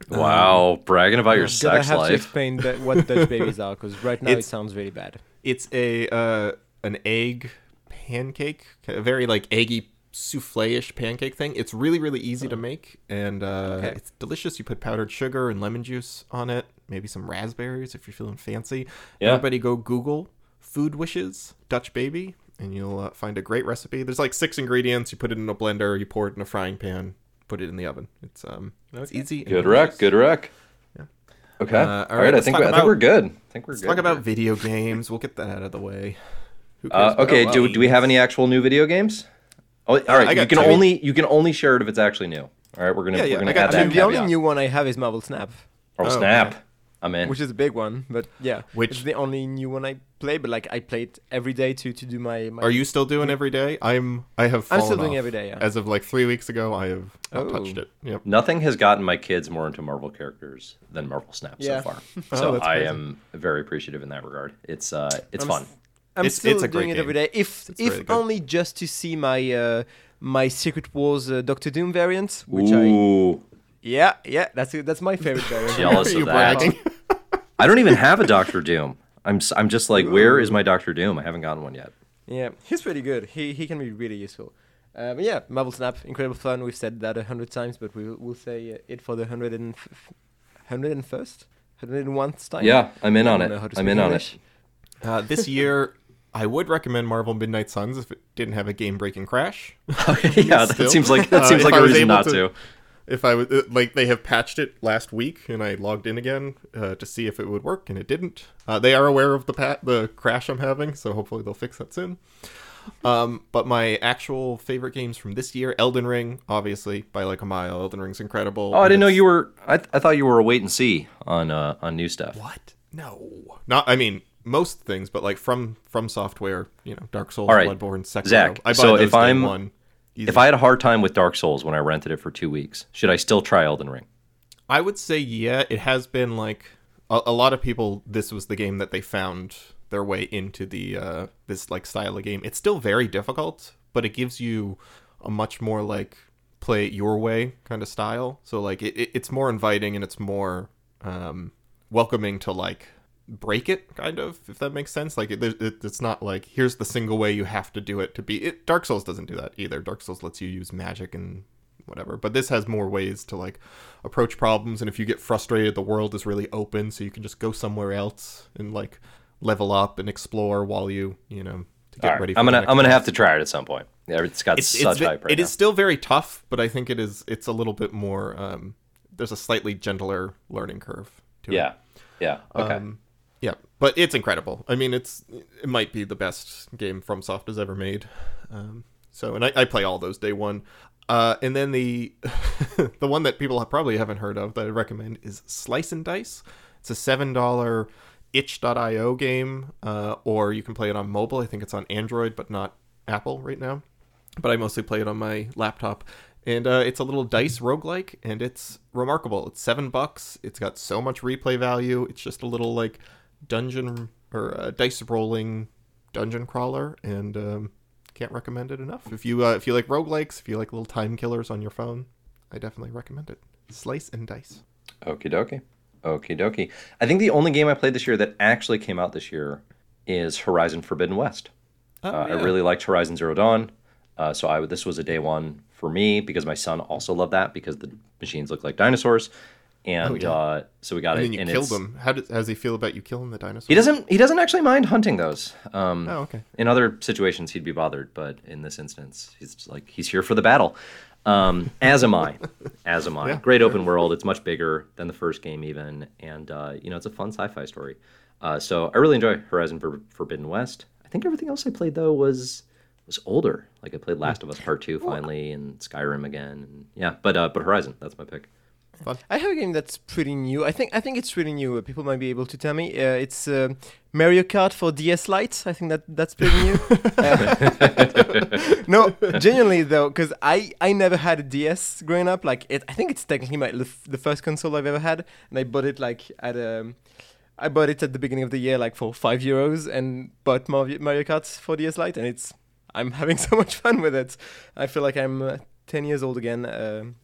Wow, bragging about your Did sex I have to life. explain that, what Dutch [laughs] babies are? Because right now It's- it sounds really bad. It's a uh an egg pancake, a very like eggy souffle-ish pancake thing. It's really really easy to make and uh Okay. it's delicious. You put powdered sugar and lemon juice on it, maybe some raspberries if you're feeling fancy. Yeah. Everybody go Google food wishes Dutch baby and you'll uh, find a great recipe. There's like six ingredients. You put it in a blender, you pour it in a frying pan, put it in the oven. It's um it's easy. Good rec, delicious. good rec. Yeah. Okay. Uh, all all right. right, I think talk we, I think about- we're good. I think we're Let's good. talk about here. video games. We'll get that out of the way. Uh, okay. Do, do we have any actual new video games? Oh, all right. I You can two. only you can only share it if it's actually new. All right. We're gonna Yeah, yeah, we're gonna I got add two. that I mean, the only new one I have is Marvel Snap, Oh, Oh, snap! okay. I'm in. which is a big one. But yeah, Which- it's the only new one I play. But like I played every day to to do my. my Are you still doing every day? I'm. I have. I'm Fallen still doing every day, yeah. As of like three weeks ago, I have not Oh. touched it. Yep. Nothing has gotten my kids more into Marvel characters than Marvel Snap Yeah. so far. [laughs] Oh, So that's I am very appreciative in that regard. It's uh, it's I'm fun. s- I'm It's- still it's a doing great it every game. day. If It's if really only just to see my uh, my Secret Wars uh, Doctor Doom variant, which I yeah yeah that's it. That's my favorite variant. jealous Are [laughs] you of that. Bragging? I don't even have a Doctor Doom. I'm s- I'm just like, where is my Doctor Doom? I haven't gotten one yet. Yeah, he's pretty good. He he can be really useful. Uh, but yeah, Marvel Snap, incredible fun. We've said that a hundred times, but we will we'll say uh, it for the hundred and f- hundred and first, hundred and one time. Yeah, I'm in on don't it. know how to I'm speak in on it. Uh, this year, I would recommend Marvel Midnight Suns if it didn't have a game-breaking crash. [laughs] Yeah, that seems like that Uh, seems if like I a was reason not to- to. If I was uh, like, they have patched it last week, and I logged in again uh, to see if it would work, and it didn't. Uh, they are aware of the pat the crash I'm having, so hopefully they'll fix that soon. Um, but my actual favorite games from this year, Elden Ring, obviously by like a mile. Elden Ring's incredible. Oh, I didn't know you were. I, th- I thought you were a wait and see on uh, on new stuff. What? No, not. I mean, most things, but like from from software, you know, Dark Souls, right, Bloodborne, Sekiro. Zach, I buy so those if I'm- one. If I had a hard time with Dark Souls when I rented it for two weeks, should I still try Elden Ring? I would say yeah, it has been like a, a lot of people. This was the game that they found their way into the uh, this like style of game. It's still very difficult, but it gives you a much more like play it your way kind of style. So like it, it, it's more inviting and it's more um, welcoming to like break it kind of if that makes sense like it, it, it's not like here's the single way you have to do it to be it dark souls doesn't do that either dark souls lets you use magic and whatever but this has more ways to like approach problems and if you get frustrated the world is really open so you can just go somewhere else and like level up and explore while you you know to get right, ready for I'm gonna I'm gonna have to try it at some point. Yeah, it's got it's, such it's, hype right it now. is still very tough but i think it is it's a little bit more um there's a slightly gentler learning curve to it Yeah, yeah. Okay. um, yeah, but it's incredible. I mean, it's it might be the best game FromSoft has ever made. Um, so, and I, I play all those day one. Uh, and then the [laughs] the one that people probably haven't heard of that I recommend is Slice and Dice. It's a seven dollar itch.io game, uh, or you can play it on mobile. I think it's on Android, but not Apple right now. But I mostly play it on my laptop. And uh, it's a little dice roguelike, and it's remarkable. It's seven bucks. It's got so much replay value. It's just a little like dungeon or uh, dice rolling dungeon crawler, and um, can't recommend it enough. If you uh, if you like roguelikes, if you like little time killers on your phone, I definitely recommend it. Slice and dice. Okie dokie. Okie dokie. I think the only game I played this year that actually came out this year is Horizon Forbidden West. Oh, uh, yeah. I really liked Horizon Zero Dawn, uh, so I this was a day one for me because my son also loved that because the machines look like dinosaurs, and Oh, yeah. uh, so we got And it. then you and killed it's- them. How does, how does he feel about you killing the dinosaur? He doesn't. He doesn't actually mind hunting those. Um, Oh, okay. In other situations, he'd be bothered, but in this instance, he's just like he's here for the battle. Um, [laughs] as am I. As am I. Yeah, Great open world. It's much bigger than the first game, even, and uh, you know it's a fun sci-fi story. Uh, so I really enjoy Horizon For- Forbidden West. I think everything else I played though was was older. Like I played Last of Us Part Two finally, and Skyrim again. And yeah, but uh, but Horizon, that's my pick. I have a game that's pretty new. I think I think it's pretty new. Uh, People might be able to tell me. Uh, it's uh, Mario Kart for DS Lite. I think that that's pretty new. Uh, [laughs] no, genuinely though, because I I never had a DS growing up. Like it, I think it's technically my the first console I've ever had, and I bought it like at um, I bought it at the beginning of the year, like for five euros, and bought Mario, Mario Kart for DS Lite, and it's I'm [laughs] having so much fun with it. I feel like I'm uh, ten years old again. Um,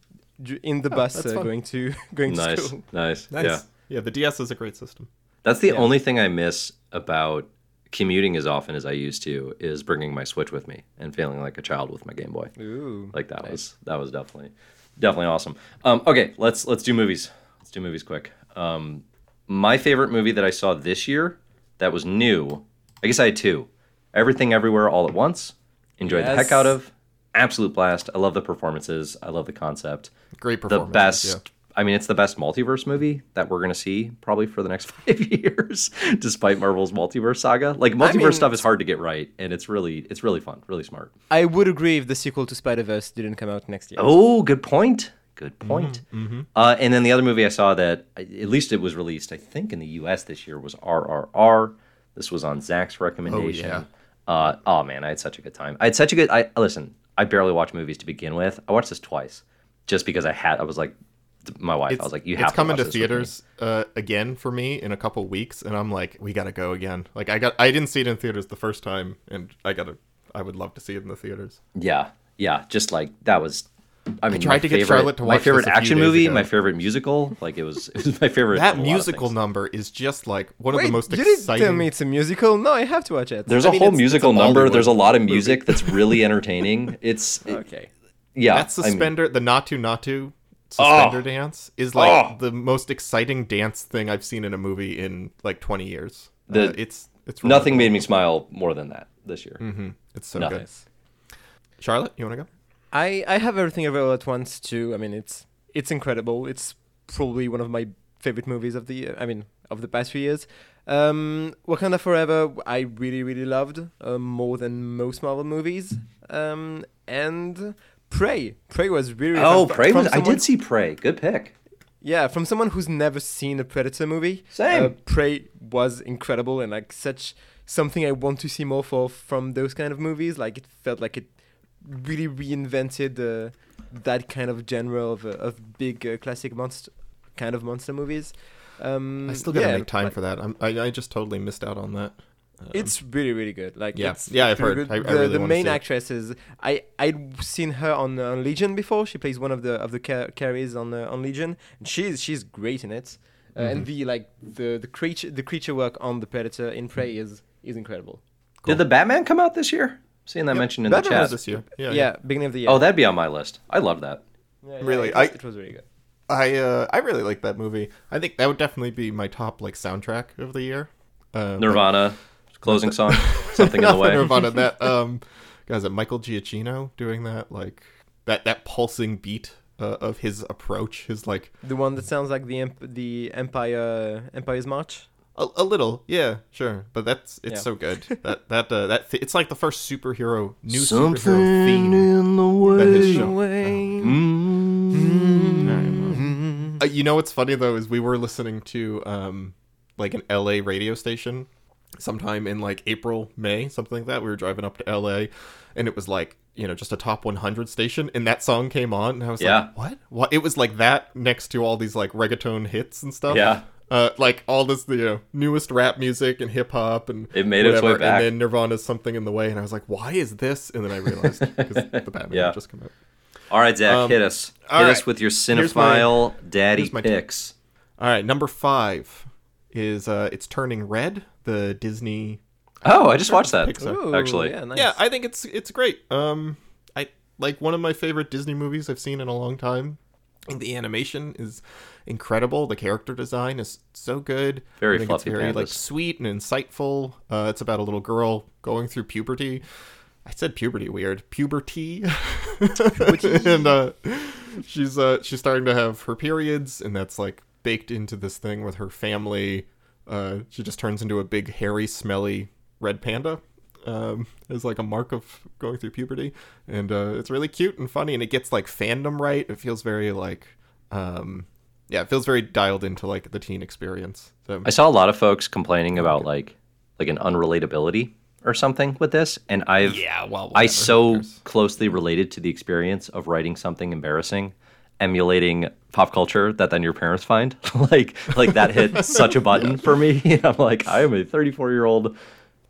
in the Oh, bus uh, going to [laughs] going to nice, school. nice, Nice. yeah. Yeah. the DS is a great system. That's the Yeah. only thing I miss about commuting as often as I used to is bringing my Switch with me and feeling like a child with my Game Boy. Ooh. Like that was that was definitely definitely awesome. Um, okay, let's let's do movies. Let's do movies quick. Um, my favorite movie that I saw this year that was new. I guess I had two. Everything Everywhere All at Once. Enjoyed the heck out of. Absolute blast. I love the performances. I love the concept Great performance. the best i mean it's the best multiverse movie that we're going to see probably for the next [laughs] five years [laughs] despite marvel's multiverse saga like multiverse mean- stuff is hard to get right and it's really it's really fun really smart I would agree if the sequel to Spider Verse didn't come out next year. oh good point good point Mm-hmm. Uh, and then the other movie i saw that at least it was released i think in the us this year was rrr this was on zach's recommendation yeah. uh, oh man i had such a good time i had such a good i listen i barely watch movies to begin with i watched this twice just because i had i was like my wife i was like you have it's coming to, to watch this with me." theaters uh, again for me in a couple weeks, and I'm like, we gotta go again. Like I got, I didn't see it in theaters the first time, and I gotta, I would love to see it in the theaters. Yeah, yeah, just like that was. I mean, I tried my to get Charlotte to watch my favorite this a few action days movie, ago. my favorite musical. Like it was, [laughs] it was my favorite. That of a lot of musical number is just like one of the most you didn't exciting. tell me it's a musical. No, I have to watch it. There's I a mean, whole it's- musical it's a number. There's a lot of movie. music that's really [laughs] entertaining. It's it- Okay. yeah. that I mean, suspender, the Naatu Naatu suspender Oh. dance is like Oh. the most exciting dance thing I've seen in a movie in like 20 years. The- uh, it's it's nothing made me smile more than that this year. hmm It's so Nothing. good. Charlotte, you want to go? I I have everything available at once too. I mean, it's it's incredible. It's probably one of my favorite movies of the year. I mean, of the past few years. Um, Wakanda Forever, I really really loved uh, more than most Marvel movies. Um, and Prey, Prey was really Oh, from- Prey from was. I did see Prey. Good pick. Yeah, from someone who's never seen a Predator movie, Same. Uh, Prey was incredible and like such something I want to see more for from those kind of movies. Like it felt like it really reinvented uh, that kind of genre of uh, of big uh, classic monster kind of monster movies. Um, I still gotta yeah, make time like, for that. I'm, I I just totally missed out on that. Um, It's really really good. Like Yeah. it's, Yeah, I've really heard. good. I- I the really the wanna main see actress is I I'd seen her on, uh, on Legion before. She plays one of the of the ca- carries on uh, on Legion, and she's she's great in it. Uh, Mm-hmm. And the like the the creature the creature work on the Predator in Prey is is incredible. Cool. Did the Batman come out this year? Seeing that Yep. mentioned in Batman the was chat. this year. Yeah, Yeah, beginning of the year. Oh, that'd be on my list. I love that. Yeah, really, it I- it was really good. I uh, I really like that movie. I think that would definitely be my top like soundtrack of the year. Uh, Nirvana, [laughs] closing song, [laughs] something in the way. Nirvana. That [laughs] um, guys, it Michael Giacchino doing that like that that pulsing beat uh, of his approach, his like The one that sounds like the the Empire Empire's March. A, a little, yeah, sure, but that's it's Yeah. so good [laughs] that that uh, that th- it's like the first superhero new superhero theme. in the way. That is show. Mm. Uh, you know what's funny though is we were listening to um like an LA radio station sometime in like April, May, something like that. We were driving up to LA and it was like, you know, just a top 100 station and that song came on and I was Yeah. like, "What? What?" It was like that next to all these like reggaeton hits and stuff. Yeah. Uh, like all this, you know, newest rap music and hip hop and It made its way back. And then Nirvana's something in the way, and I was like, "Why is this?" And then I realized because [laughs] the Batman Yeah. just come out. All right, Zach, Um, hit us. Hit all us with your Here's my- cinephile daddy here's my tip. picks. All right, number five is uh, it's turning red. The Disney Oh, I just watched that. Pixar. Ooh, Actually. yeah, nice. Yeah, I think it's it's great. Um, I like one of my favorite Disney movies I've seen in a long time. The animation is incredible. The character design is so good. Very fluffy It's very like sweet and insightful. Uh, it's about a little girl going through puberty. I said puberty weird. Puberty. [laughs] and uh, she's uh, she's starting to have her periods, and that's like baked into this thing with her family. Uh, she just turns into a big, hairy, smelly red panda. Um, as like a mark of going through puberty, and uh, it's really cute and funny, and it gets like fandom right. It feels very like, um, yeah, it feels very dialed into like the teen experience. So I saw a lot of folks complaining about like like an unrelatability or something with this, and I've yeah, well, I whatever, so closely related to the experience of writing something embarrassing, emulating pop culture that then your parents find. [laughs] like like that hit [laughs] such a button for me. [laughs] I'm like, I am a 34 year old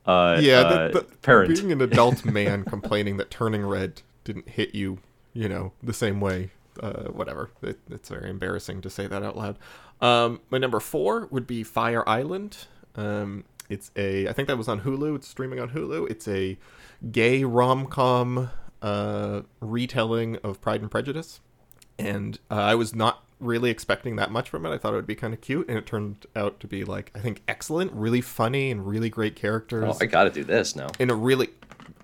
uh, yeah, uh, the, the, parent. being an adult man complaining that turning red didn't hit you, you know, the same way. Uh, whatever. It, it's very embarrassing to say that out loud. Um, my number four would be Fire Island. Um, it's a. I think that was on Hulu. It's streaming on Hulu. It's a gay rom com uh, retelling of Pride and Prejudice, and uh, I was not really expecting that much from it. I thought it would be kind of cute, and it turned out to be like I think excellent, really funny, and really great characters oh, I got to do this now. in a really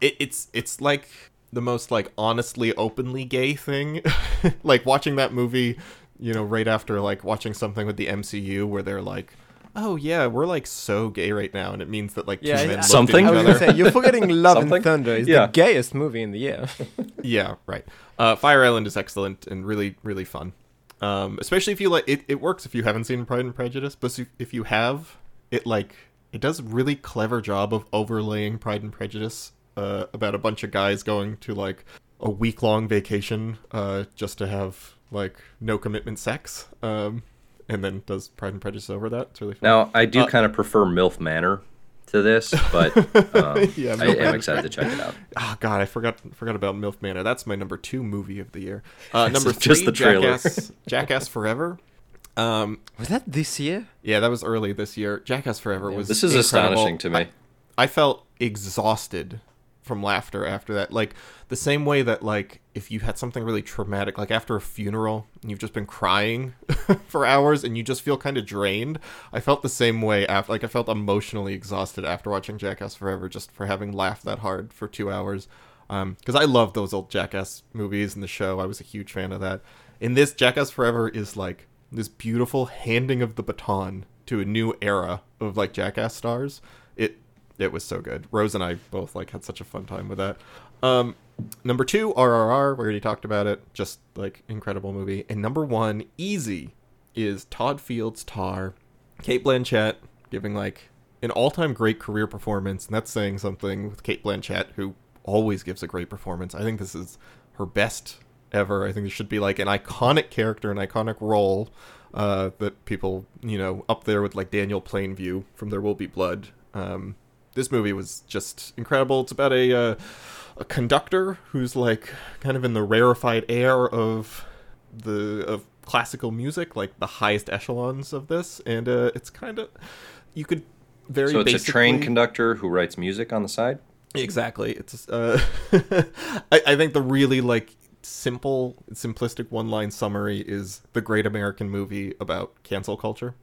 it, it's it's like the most like honestly openly gay thing [laughs] like watching that movie you know right after like watching something with the mcu where they're like oh yeah we're like so gay right now and it means that like two Yeah, men I- looked at Something? I was gonna say you're forgetting [laughs] Love and Thunder is Yeah. the gayest movie in the year. [laughs] yeah right uh, fire island is excellent and really really fun um, especially if you like it, it works if you haven't seen pride and prejudice but if, if you have it like it does a really clever job of overlaying pride and prejudice uh, about a bunch of guys going to like a week long vacation uh, just to have like no commitment sex um, and then does pride and prejudice over that it's really fun Now, I do Uh, kind of prefer MILF Manor to this, but [laughs] um, [laughs] Yeah, I MILF am excited to check it out. Oh God, I forgot forgot about MILF Manor. That's my number two movie of the year. Uh, [laughs] number three, just the trailer. Jackass, Jackass Forever. Um, Was that this year? yeah, that was early this year. Jackass Forever was. This is incredible. astonishing to me. I, I felt exhausted from laughter after that. Like the same way that like if you had something really traumatic, like after a funeral, and you've just been crying [laughs] for hours and you just feel kind of drained. I felt the same way after. Like I felt emotionally exhausted after watching Jackass Forever, just for having laughed that hard for two hours. Um, Because I love those old Jackass movies and the show. I was a huge fan of that. In this, Jackass Forever is like this beautiful handing of the baton to a new era of like Jackass stars. It it was so good. Rose and I both like had such a fun time with that. Um, number two, RRR. We already talked about it. Just like incredible movie. And number one, easy, is Todd Field's Tar. Cate Blanchett giving like an all-time great career performance, and that's saying something with Cate Blanchett, who always gives a great performance. I think this is her best ever. I think this should be like an iconic character, an iconic role uh, that people, you know, up there with like Daniel Plainview from There Will Be Blood. Um, this movie was just incredible. It's about a uh, a conductor who's like kind of in the rarefied air of the of classical music, like the highest echelons of this, and uh, it's kind of you could very So it's a train conductor who writes music on the side. Exactly. It's uh, [laughs] I, I think the really like simple, simplistic one-line summary is the Great American Movie about cancel culture.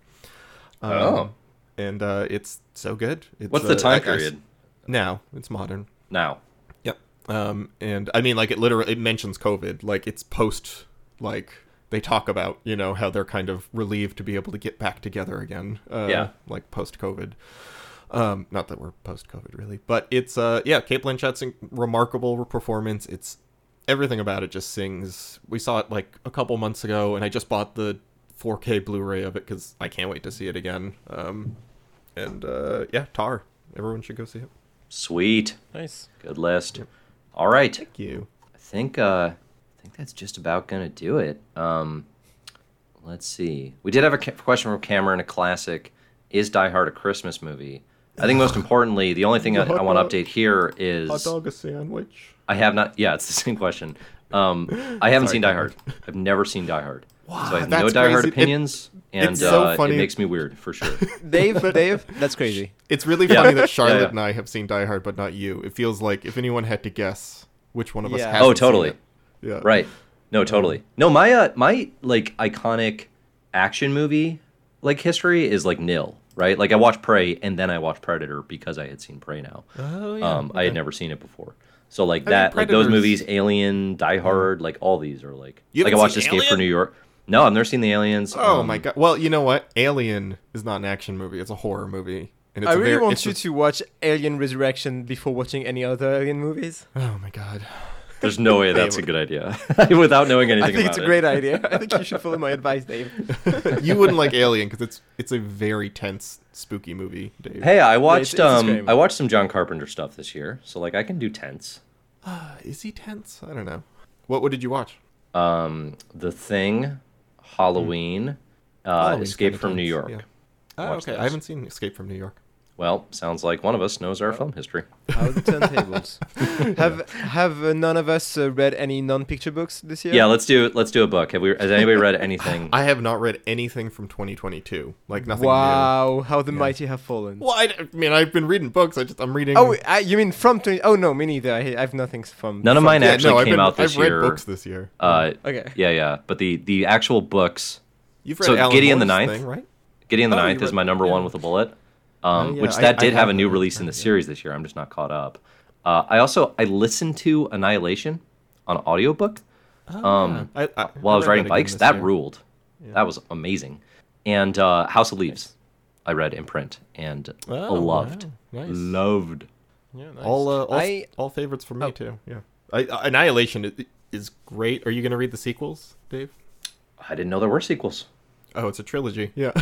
Um, Oh. And uh, it's so good. It's, What's the uh, time I- I s- period now? It's modern. now? Yep. Um, and I mean, like it literally it mentions COVID. Like it's post. Like they talk about you know how they're kind of relieved to be able to get back together again. Uh, Yeah. Like post COVID. Um, not that we're post COVID really, but it's uh yeah, Cate Blanchett's in- remarkable performance. It's everything about it just sings. We saw it like a couple months ago, and I just bought the 4K Blu-ray of it because I can't wait to see it again. Um, and uh, yeah, Tar. Everyone should go see it. Sweet, Nice. good list. All right, Thank you. I think uh, I think that's just about gonna do it. Um, let's see. We did have a ca- question from Cameron, a classic. Is Die Hard a Christmas movie? I think most [laughs] importantly, the only thing I, I want to update here is Hot dog a sandwich. I have not. Yeah, it's the same question. Um, I haven't Sorry, seen Die Hard. I've never seen Die Hard. Wow, so I have no that's Die Hard crazy. It- opinions, and it's so uh, funny. it makes me weird for sure. [laughs] Dave, Dave, that's crazy. [laughs] It's really Yeah. funny that Charlotte Yeah, yeah. and I have seen Die Hard, but not you. It feels like if anyone had to guess which one of us hasn't oh, totally. seen it, Yeah. Right. No, totally. No, my uh, my like iconic action movie like history is like nil. Right. Like I watched Prey and then I watched Predator because I had seen Prey now. Oh yeah. um, I had never seen it before. So like mean, that, like those movies, Alien, Die Hard, like all these are like. You like I watched Escape for Alien? New York. No, I've never seen the Aliens. oh um, my god. Well, you know what? Alien is not an action movie. It's a horror movie. And it's I a really very, want it's you a- to watch Alien Resurrection before watching any other Alien movies. Oh my god. There's no way [laughs] that's a good idea [laughs] without knowing anything I think about it's a it. great idea. I think you should follow my advice, Dave. [laughs] you wouldn't like Alien because it's it's a very tense, spooky movie, Dave. Hey, I it's- watched it's a um scream. I watched some John Carpenter stuff this year, so like I can do tense. Uh, is he tense? I don't know. What what did you watch? Um, The Thing, Halloween, uh, Escape from New York. yeah. Oh, okay. I haven't seen Escape from New York. Well, sounds like one of us knows our film history. How the turntables. [laughs] have have uh, none of us uh, read any non-picture books this year? Yeah, let's do let's do a book. Have we? Has anybody read [laughs] anything? I have not read anything from 2022. Like nothing new. Wow, how the mighty have fallen. Well, I, I mean, I've been reading books. I just I'm reading. Oh, I, you mean from 20? Oh no, me neither. I, I have nothing from. None of from- mine yeah, actually no, I've came been, out this I've read year. books this year. Uh, Okay. yeah, yeah. But the the actual books, You've read so Alan Gideon the Ninth? thing, right? Gideon the Oh, you Ninth is my number one with a bullet. Um, yeah, which that I did have a haven't new release in the yet. series this year. I'm just not caught up. Uh, I also I listened to Annihilation on audiobook um, I, I, while I was riding bikes. That year. ruled. That was amazing. And uh, House of Leaves, I read in print and Oh, loved, wow. Nice. loved. Yeah, nice. All, uh, all, I- all favorites for me Oh. too. Yeah, I, uh, Annihilation is, is great. Are you gonna read the sequels, Dave? I didn't know there were sequels. Oh, it's a trilogy. Yeah. [laughs]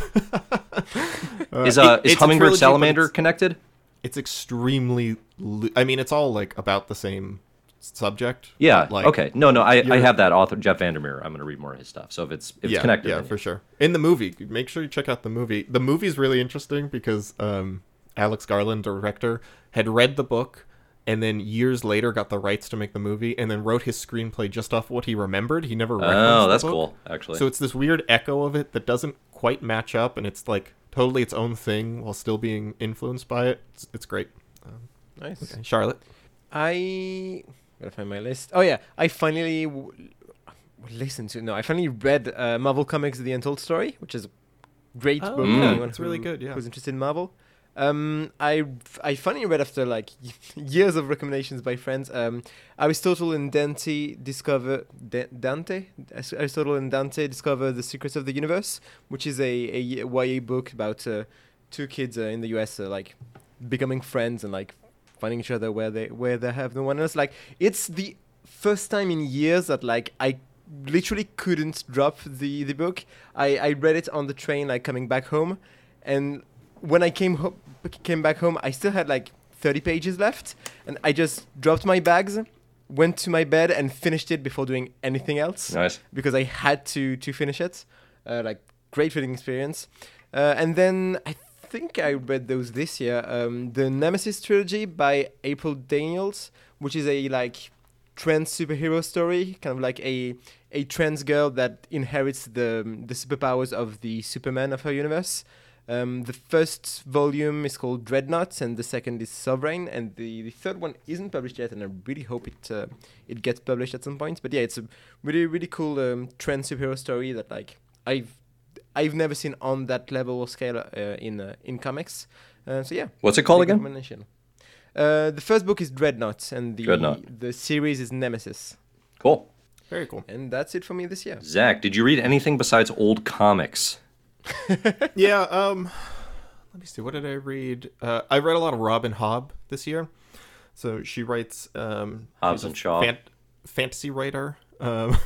Is uh, it- is it's a Hummingbird trilogy, Salamander it's- connected? it's extremely. Lo- I mean, it's all like about the same subject. Yeah. like, okay. No, no. I, I have that author Jeff Vandermeer. I'm going to read more of his stuff. So if it's if yeah, it's connected, yeah, then for sure. In the movie, make sure you check out the movie. The movie's really interesting because um, Alex Garland, director, had read the book and then years later got the rights to make the movie and then wrote his screenplay just off what he remembered. He never referenced Oh, the that's book. cool. Actually. So it's this weird echo of it that doesn't quite match up, and it's like totally its own thing while still being influenced by it. It's, it's great. Um, Nice. okay. Charlotte. I gotta find my list. Oh yeah, I finally w- listened to. No, I finally read uh, Marvel Comics: The Untold Story, which is a great Oh, book yeah, for anyone it's really good, yeah. who's interested in Marvel. Um, I I finally read after like [laughs] years of recommendations by friends. Um, Aristotle and Dante discover Da- Dante. Aristotle and Dante discover the secrets of the universe, which is a, a YA book about uh, two kids uh, in the U.S. Uh, like becoming friends and like finding each other where they where they have no one else. Like it's the first time in years that like I literally couldn't drop the the book. I I read it on the train like coming back home, and when I came home came back home, I still had like 30 pages left, and I just dropped my bags, went to my bed, and finished it before doing anything else nice. because I had to to finish it. Uh, like great reading experience. Uh, and then I think I read those this year. Um, the Nemesis trilogy by April Daniels, which is a like trans superhero story, kind of like a a trans girl that inherits the the superpowers of the Superman of her universe. Um, the first volume is called Dreadnought, and the second is Sovereign, and the, the third one isn't published yet, and I really hope it uh, it gets published at some point. But yeah, it's a really really cool um, trans superhero story that like I've I've never seen on that level or scale uh, in uh, in comics. Uh, so yeah, What's it called again? Uh, the first book is Dreadnought, and the Dreadnought. the series is Nemesis, Cool. Very cool. and that's it for me this year. Zach, did you read anything besides old comics? [laughs] yeah. Um. Let me see. What did I read? Uh, I read a lot of Robin Hobb this year. So she writes. Um, Hobbs and Shaw. fan- fantasy writer. Um.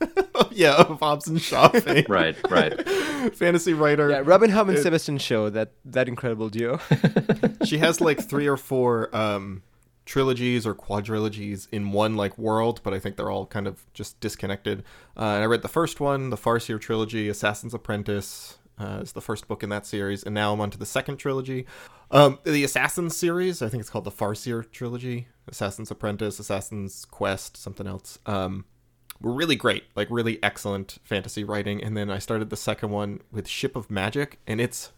[laughs] yeah, of Hobbs and Shaw [laughs] fame. Right, right. fantasy writer. Yeah, Robin Hobb and It- Sebastian Shaw, that that incredible duo. she has like three or four um trilogies or quadrilogies in one like world but i think they're all kind of just disconnected uh, and i read the first one the farseer trilogy assassin's apprentice uh, is the first book in that series and now i'm on to the second trilogy um, the assassin's series i think it's called the farseer trilogy assassin's apprentice assassin's quest something else um, were really great, like really excellent fantasy writing. And then I started the second one with Ship of Magic, and it's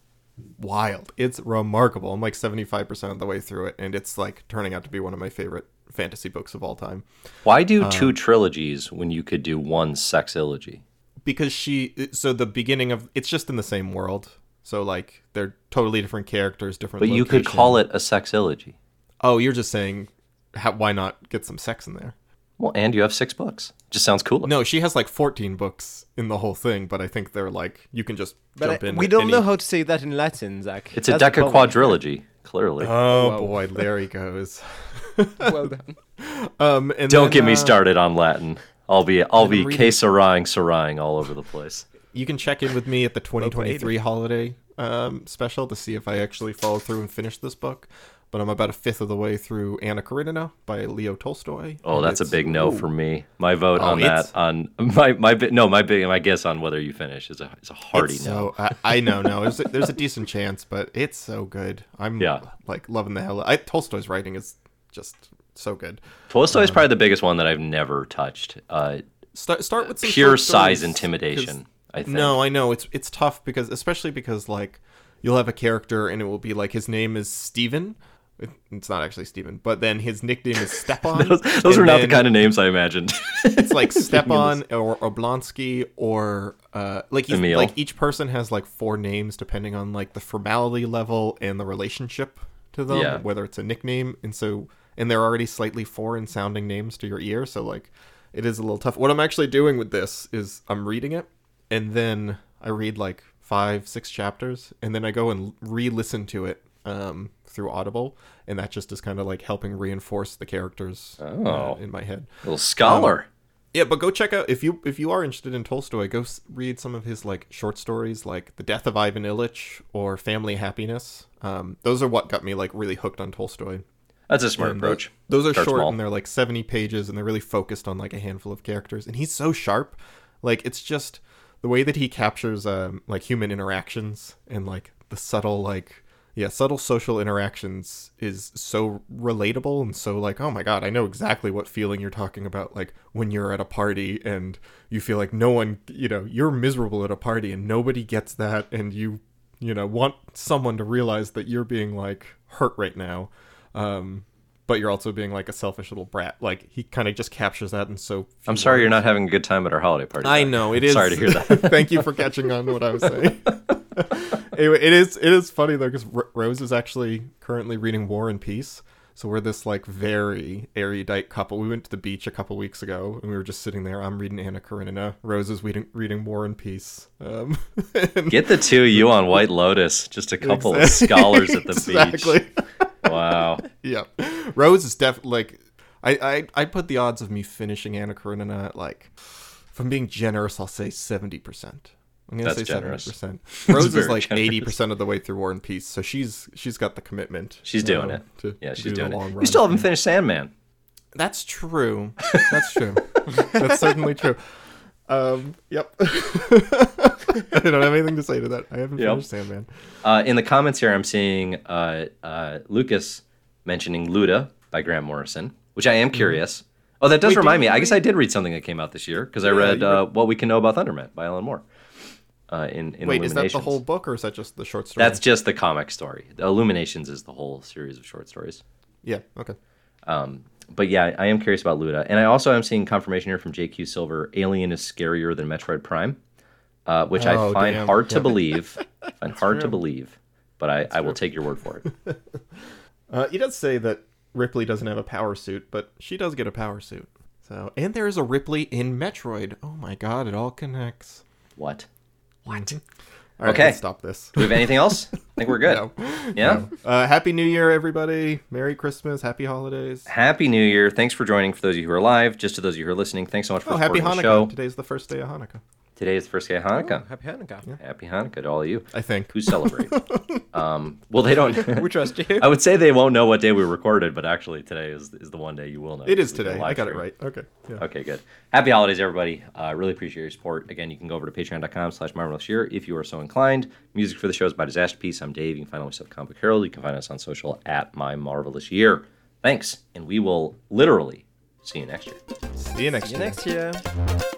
wild. It's remarkable. I'm like 75% of the way through it, and it's like turning out to be one of my favorite fantasy books of all time. Why do two trilogies when you could do one sexology? Because she so the beginning of it's just in the same world so like they're totally different characters different But you could call it a sexology. oh you're just saying how, why not get some sex in there Well, and you have six books. Just sounds cooler. no she has like 14 books in the whole thing but i think they're like you can just But jump I- in we don't any- know how to say that in Latin, Zach. It's a That's the problem. decaquadrilogy, clearly. oh Wow. boy there he goes [laughs] well done. [laughs] um and Don't then, get me uh, started on Latin. I'll be I'll be I'm sarang all over the place. you can check in with me at the 2023 holiday um, special to see if I actually follow through and finish this book. But I'm about a fifth of the way through Anna Karenina by Leo Tolstoy. Oh, that's a big no ooh. for me. My vote Oh, on that on [laughs] my my no my big my guess on whether you finish is a is a hearty It's no. So I, I know, no, there's a, there's a decent chance, but it's so good. I'm Yeah. like loving the hell. I, Tolstoy's writing is just so good. Tolstoy is probably the biggest one that I've never touched. Uh, Start start with some pure size intimidation. I think. No, I know it's it's tough because especially because like you'll have a character and it will be like his name is Steven. It's not actually Steven, but then his nickname is Stepan. [laughs] those, those are not the kind of names I imagined. It's like [laughs] Stepan or Oblonsky or uh, like Emil. like each person has like four names depending on like the formality level and the relationship to them, Yeah. whether it's a nickname, and so and they're already slightly foreign sounding names to your ear, so like it is a little tough. What I'm actually doing with this is I'm reading it and then I read like five, six chapters, and then I go and re-listen to it um, through Audible, and that just is kind of like helping reinforce the characters uh, Oh. in my head. Little scholar. Yeah, but go check out if you if you are interested in Tolstoy, go s- read some of his like short stories, like The Death of Ivan Ilyich or Family Happiness. Um, those are what got me like really hooked on Tolstoy. That's a smart And tho- approach. Those are Start short small. and they're like 70 pages and they're really focused on like a handful of characters. And he's so sharp. Like it's just the way that he captures um, like human interactions and like the subtle like yeah, subtle social interactions is so relatable and so like, oh my god, I know exactly what feeling you're talking about like when you're at a party and you feel like no one, you know, you're miserable at a party and nobody gets that and you you know, want someone to realize that you're being like hurt right now. Um but you're also being like a selfish little brat. Like he kind of just captures that and so I'm sorry you're not having a good time at our holiday party. I know it [laughs] is. Sorry to hear that. [laughs] Thank you for catching on to what I was saying. [laughs] anyway, it is it is funny though because Rose is actually currently reading War and Peace. So we're this like very erudite couple. We went to the beach a couple weeks ago and we were just sitting there. I'm reading Anna Karenina. Rose is reading reading War and Peace. Um, and- Get the two of you on White Lotus. Just a couple of scholars at the exactly. beach. Wow. [laughs] yeah, Rose is definitely like I I I put the odds of me finishing Anna Karenina at like, if I'm being generous, I'll say seventy percent. I'm gonna That's say seventy percent. [laughs] Rose is like eighty percent of the way through War and Peace, so she's she's got the commitment. She's doing um, it. to Yeah, do she's the doing it. You still haven't finished Sandman. That's true. That's true. [laughs] That's certainly true. Um, yep. [laughs] I don't have anything to say to that. I haven't Yep. finished Sandman. Uh, in the comments here, I'm seeing uh, uh, Lucas mentioning Luda by Grant Morrison, which I am curious. Oh, that does Mm-hmm. Wait, remind me. I guess I did read something that came out this year because I Yeah, read uh, What We Can Know About Thunderman by Alan Moore. Uh, in, in Wait, is that the whole book or is that just the short story? That's just the comic story. The Illuminations is the whole series of short stories. yeah. Okay. Um, but yeah, I am curious about Luda, and I also am seeing confirmation here from JQ Silver: Alien is scarier than Metroid Prime, uh, which I Oh, find damn. hard to believe. [laughs] find hard to believe, but I, I will take your word for it. [laughs] Uh, he does say that Ripley doesn't have a power suit, but she does get a power suit. So, and there is a Ripley in Metroid. Oh my god, it all connects. What? What? All right, Okay. let's stop this. Do we have anything else? [laughs] Think we're good. [laughs] No. Yeah. Uh, Happy New Year, everybody. Merry Christmas. Happy holidays. Happy New Year! Thanks for joining. For those of you who are live, just to those of you who are listening, thanks so much for Oh, happy Hanukkah. the show. Today's the first day of Hanukkah. Today is the first day of Hanukkah. Oh, happy Hanukkah. Happy Hanukkah to all of you I think. who celebrate. [laughs] um, well, they don't. We trust you. [laughs] I would say they won't know what day we recorded, but actually today is is the one day you will know. It is We did a today. I got it right. Okay. Yeah. Okay, good. Happy holidays, everybody. I uh, really appreciate your support. Again, you can go over to patreon.com slash marvelous year if you are so inclined. Music for the show is by Disasterpeace. I'm Dave. You can find myself at Comic Herald. You can find us on social at My Marvelous Year. Thanks, and we will literally see you next year. See you next See you year. next year.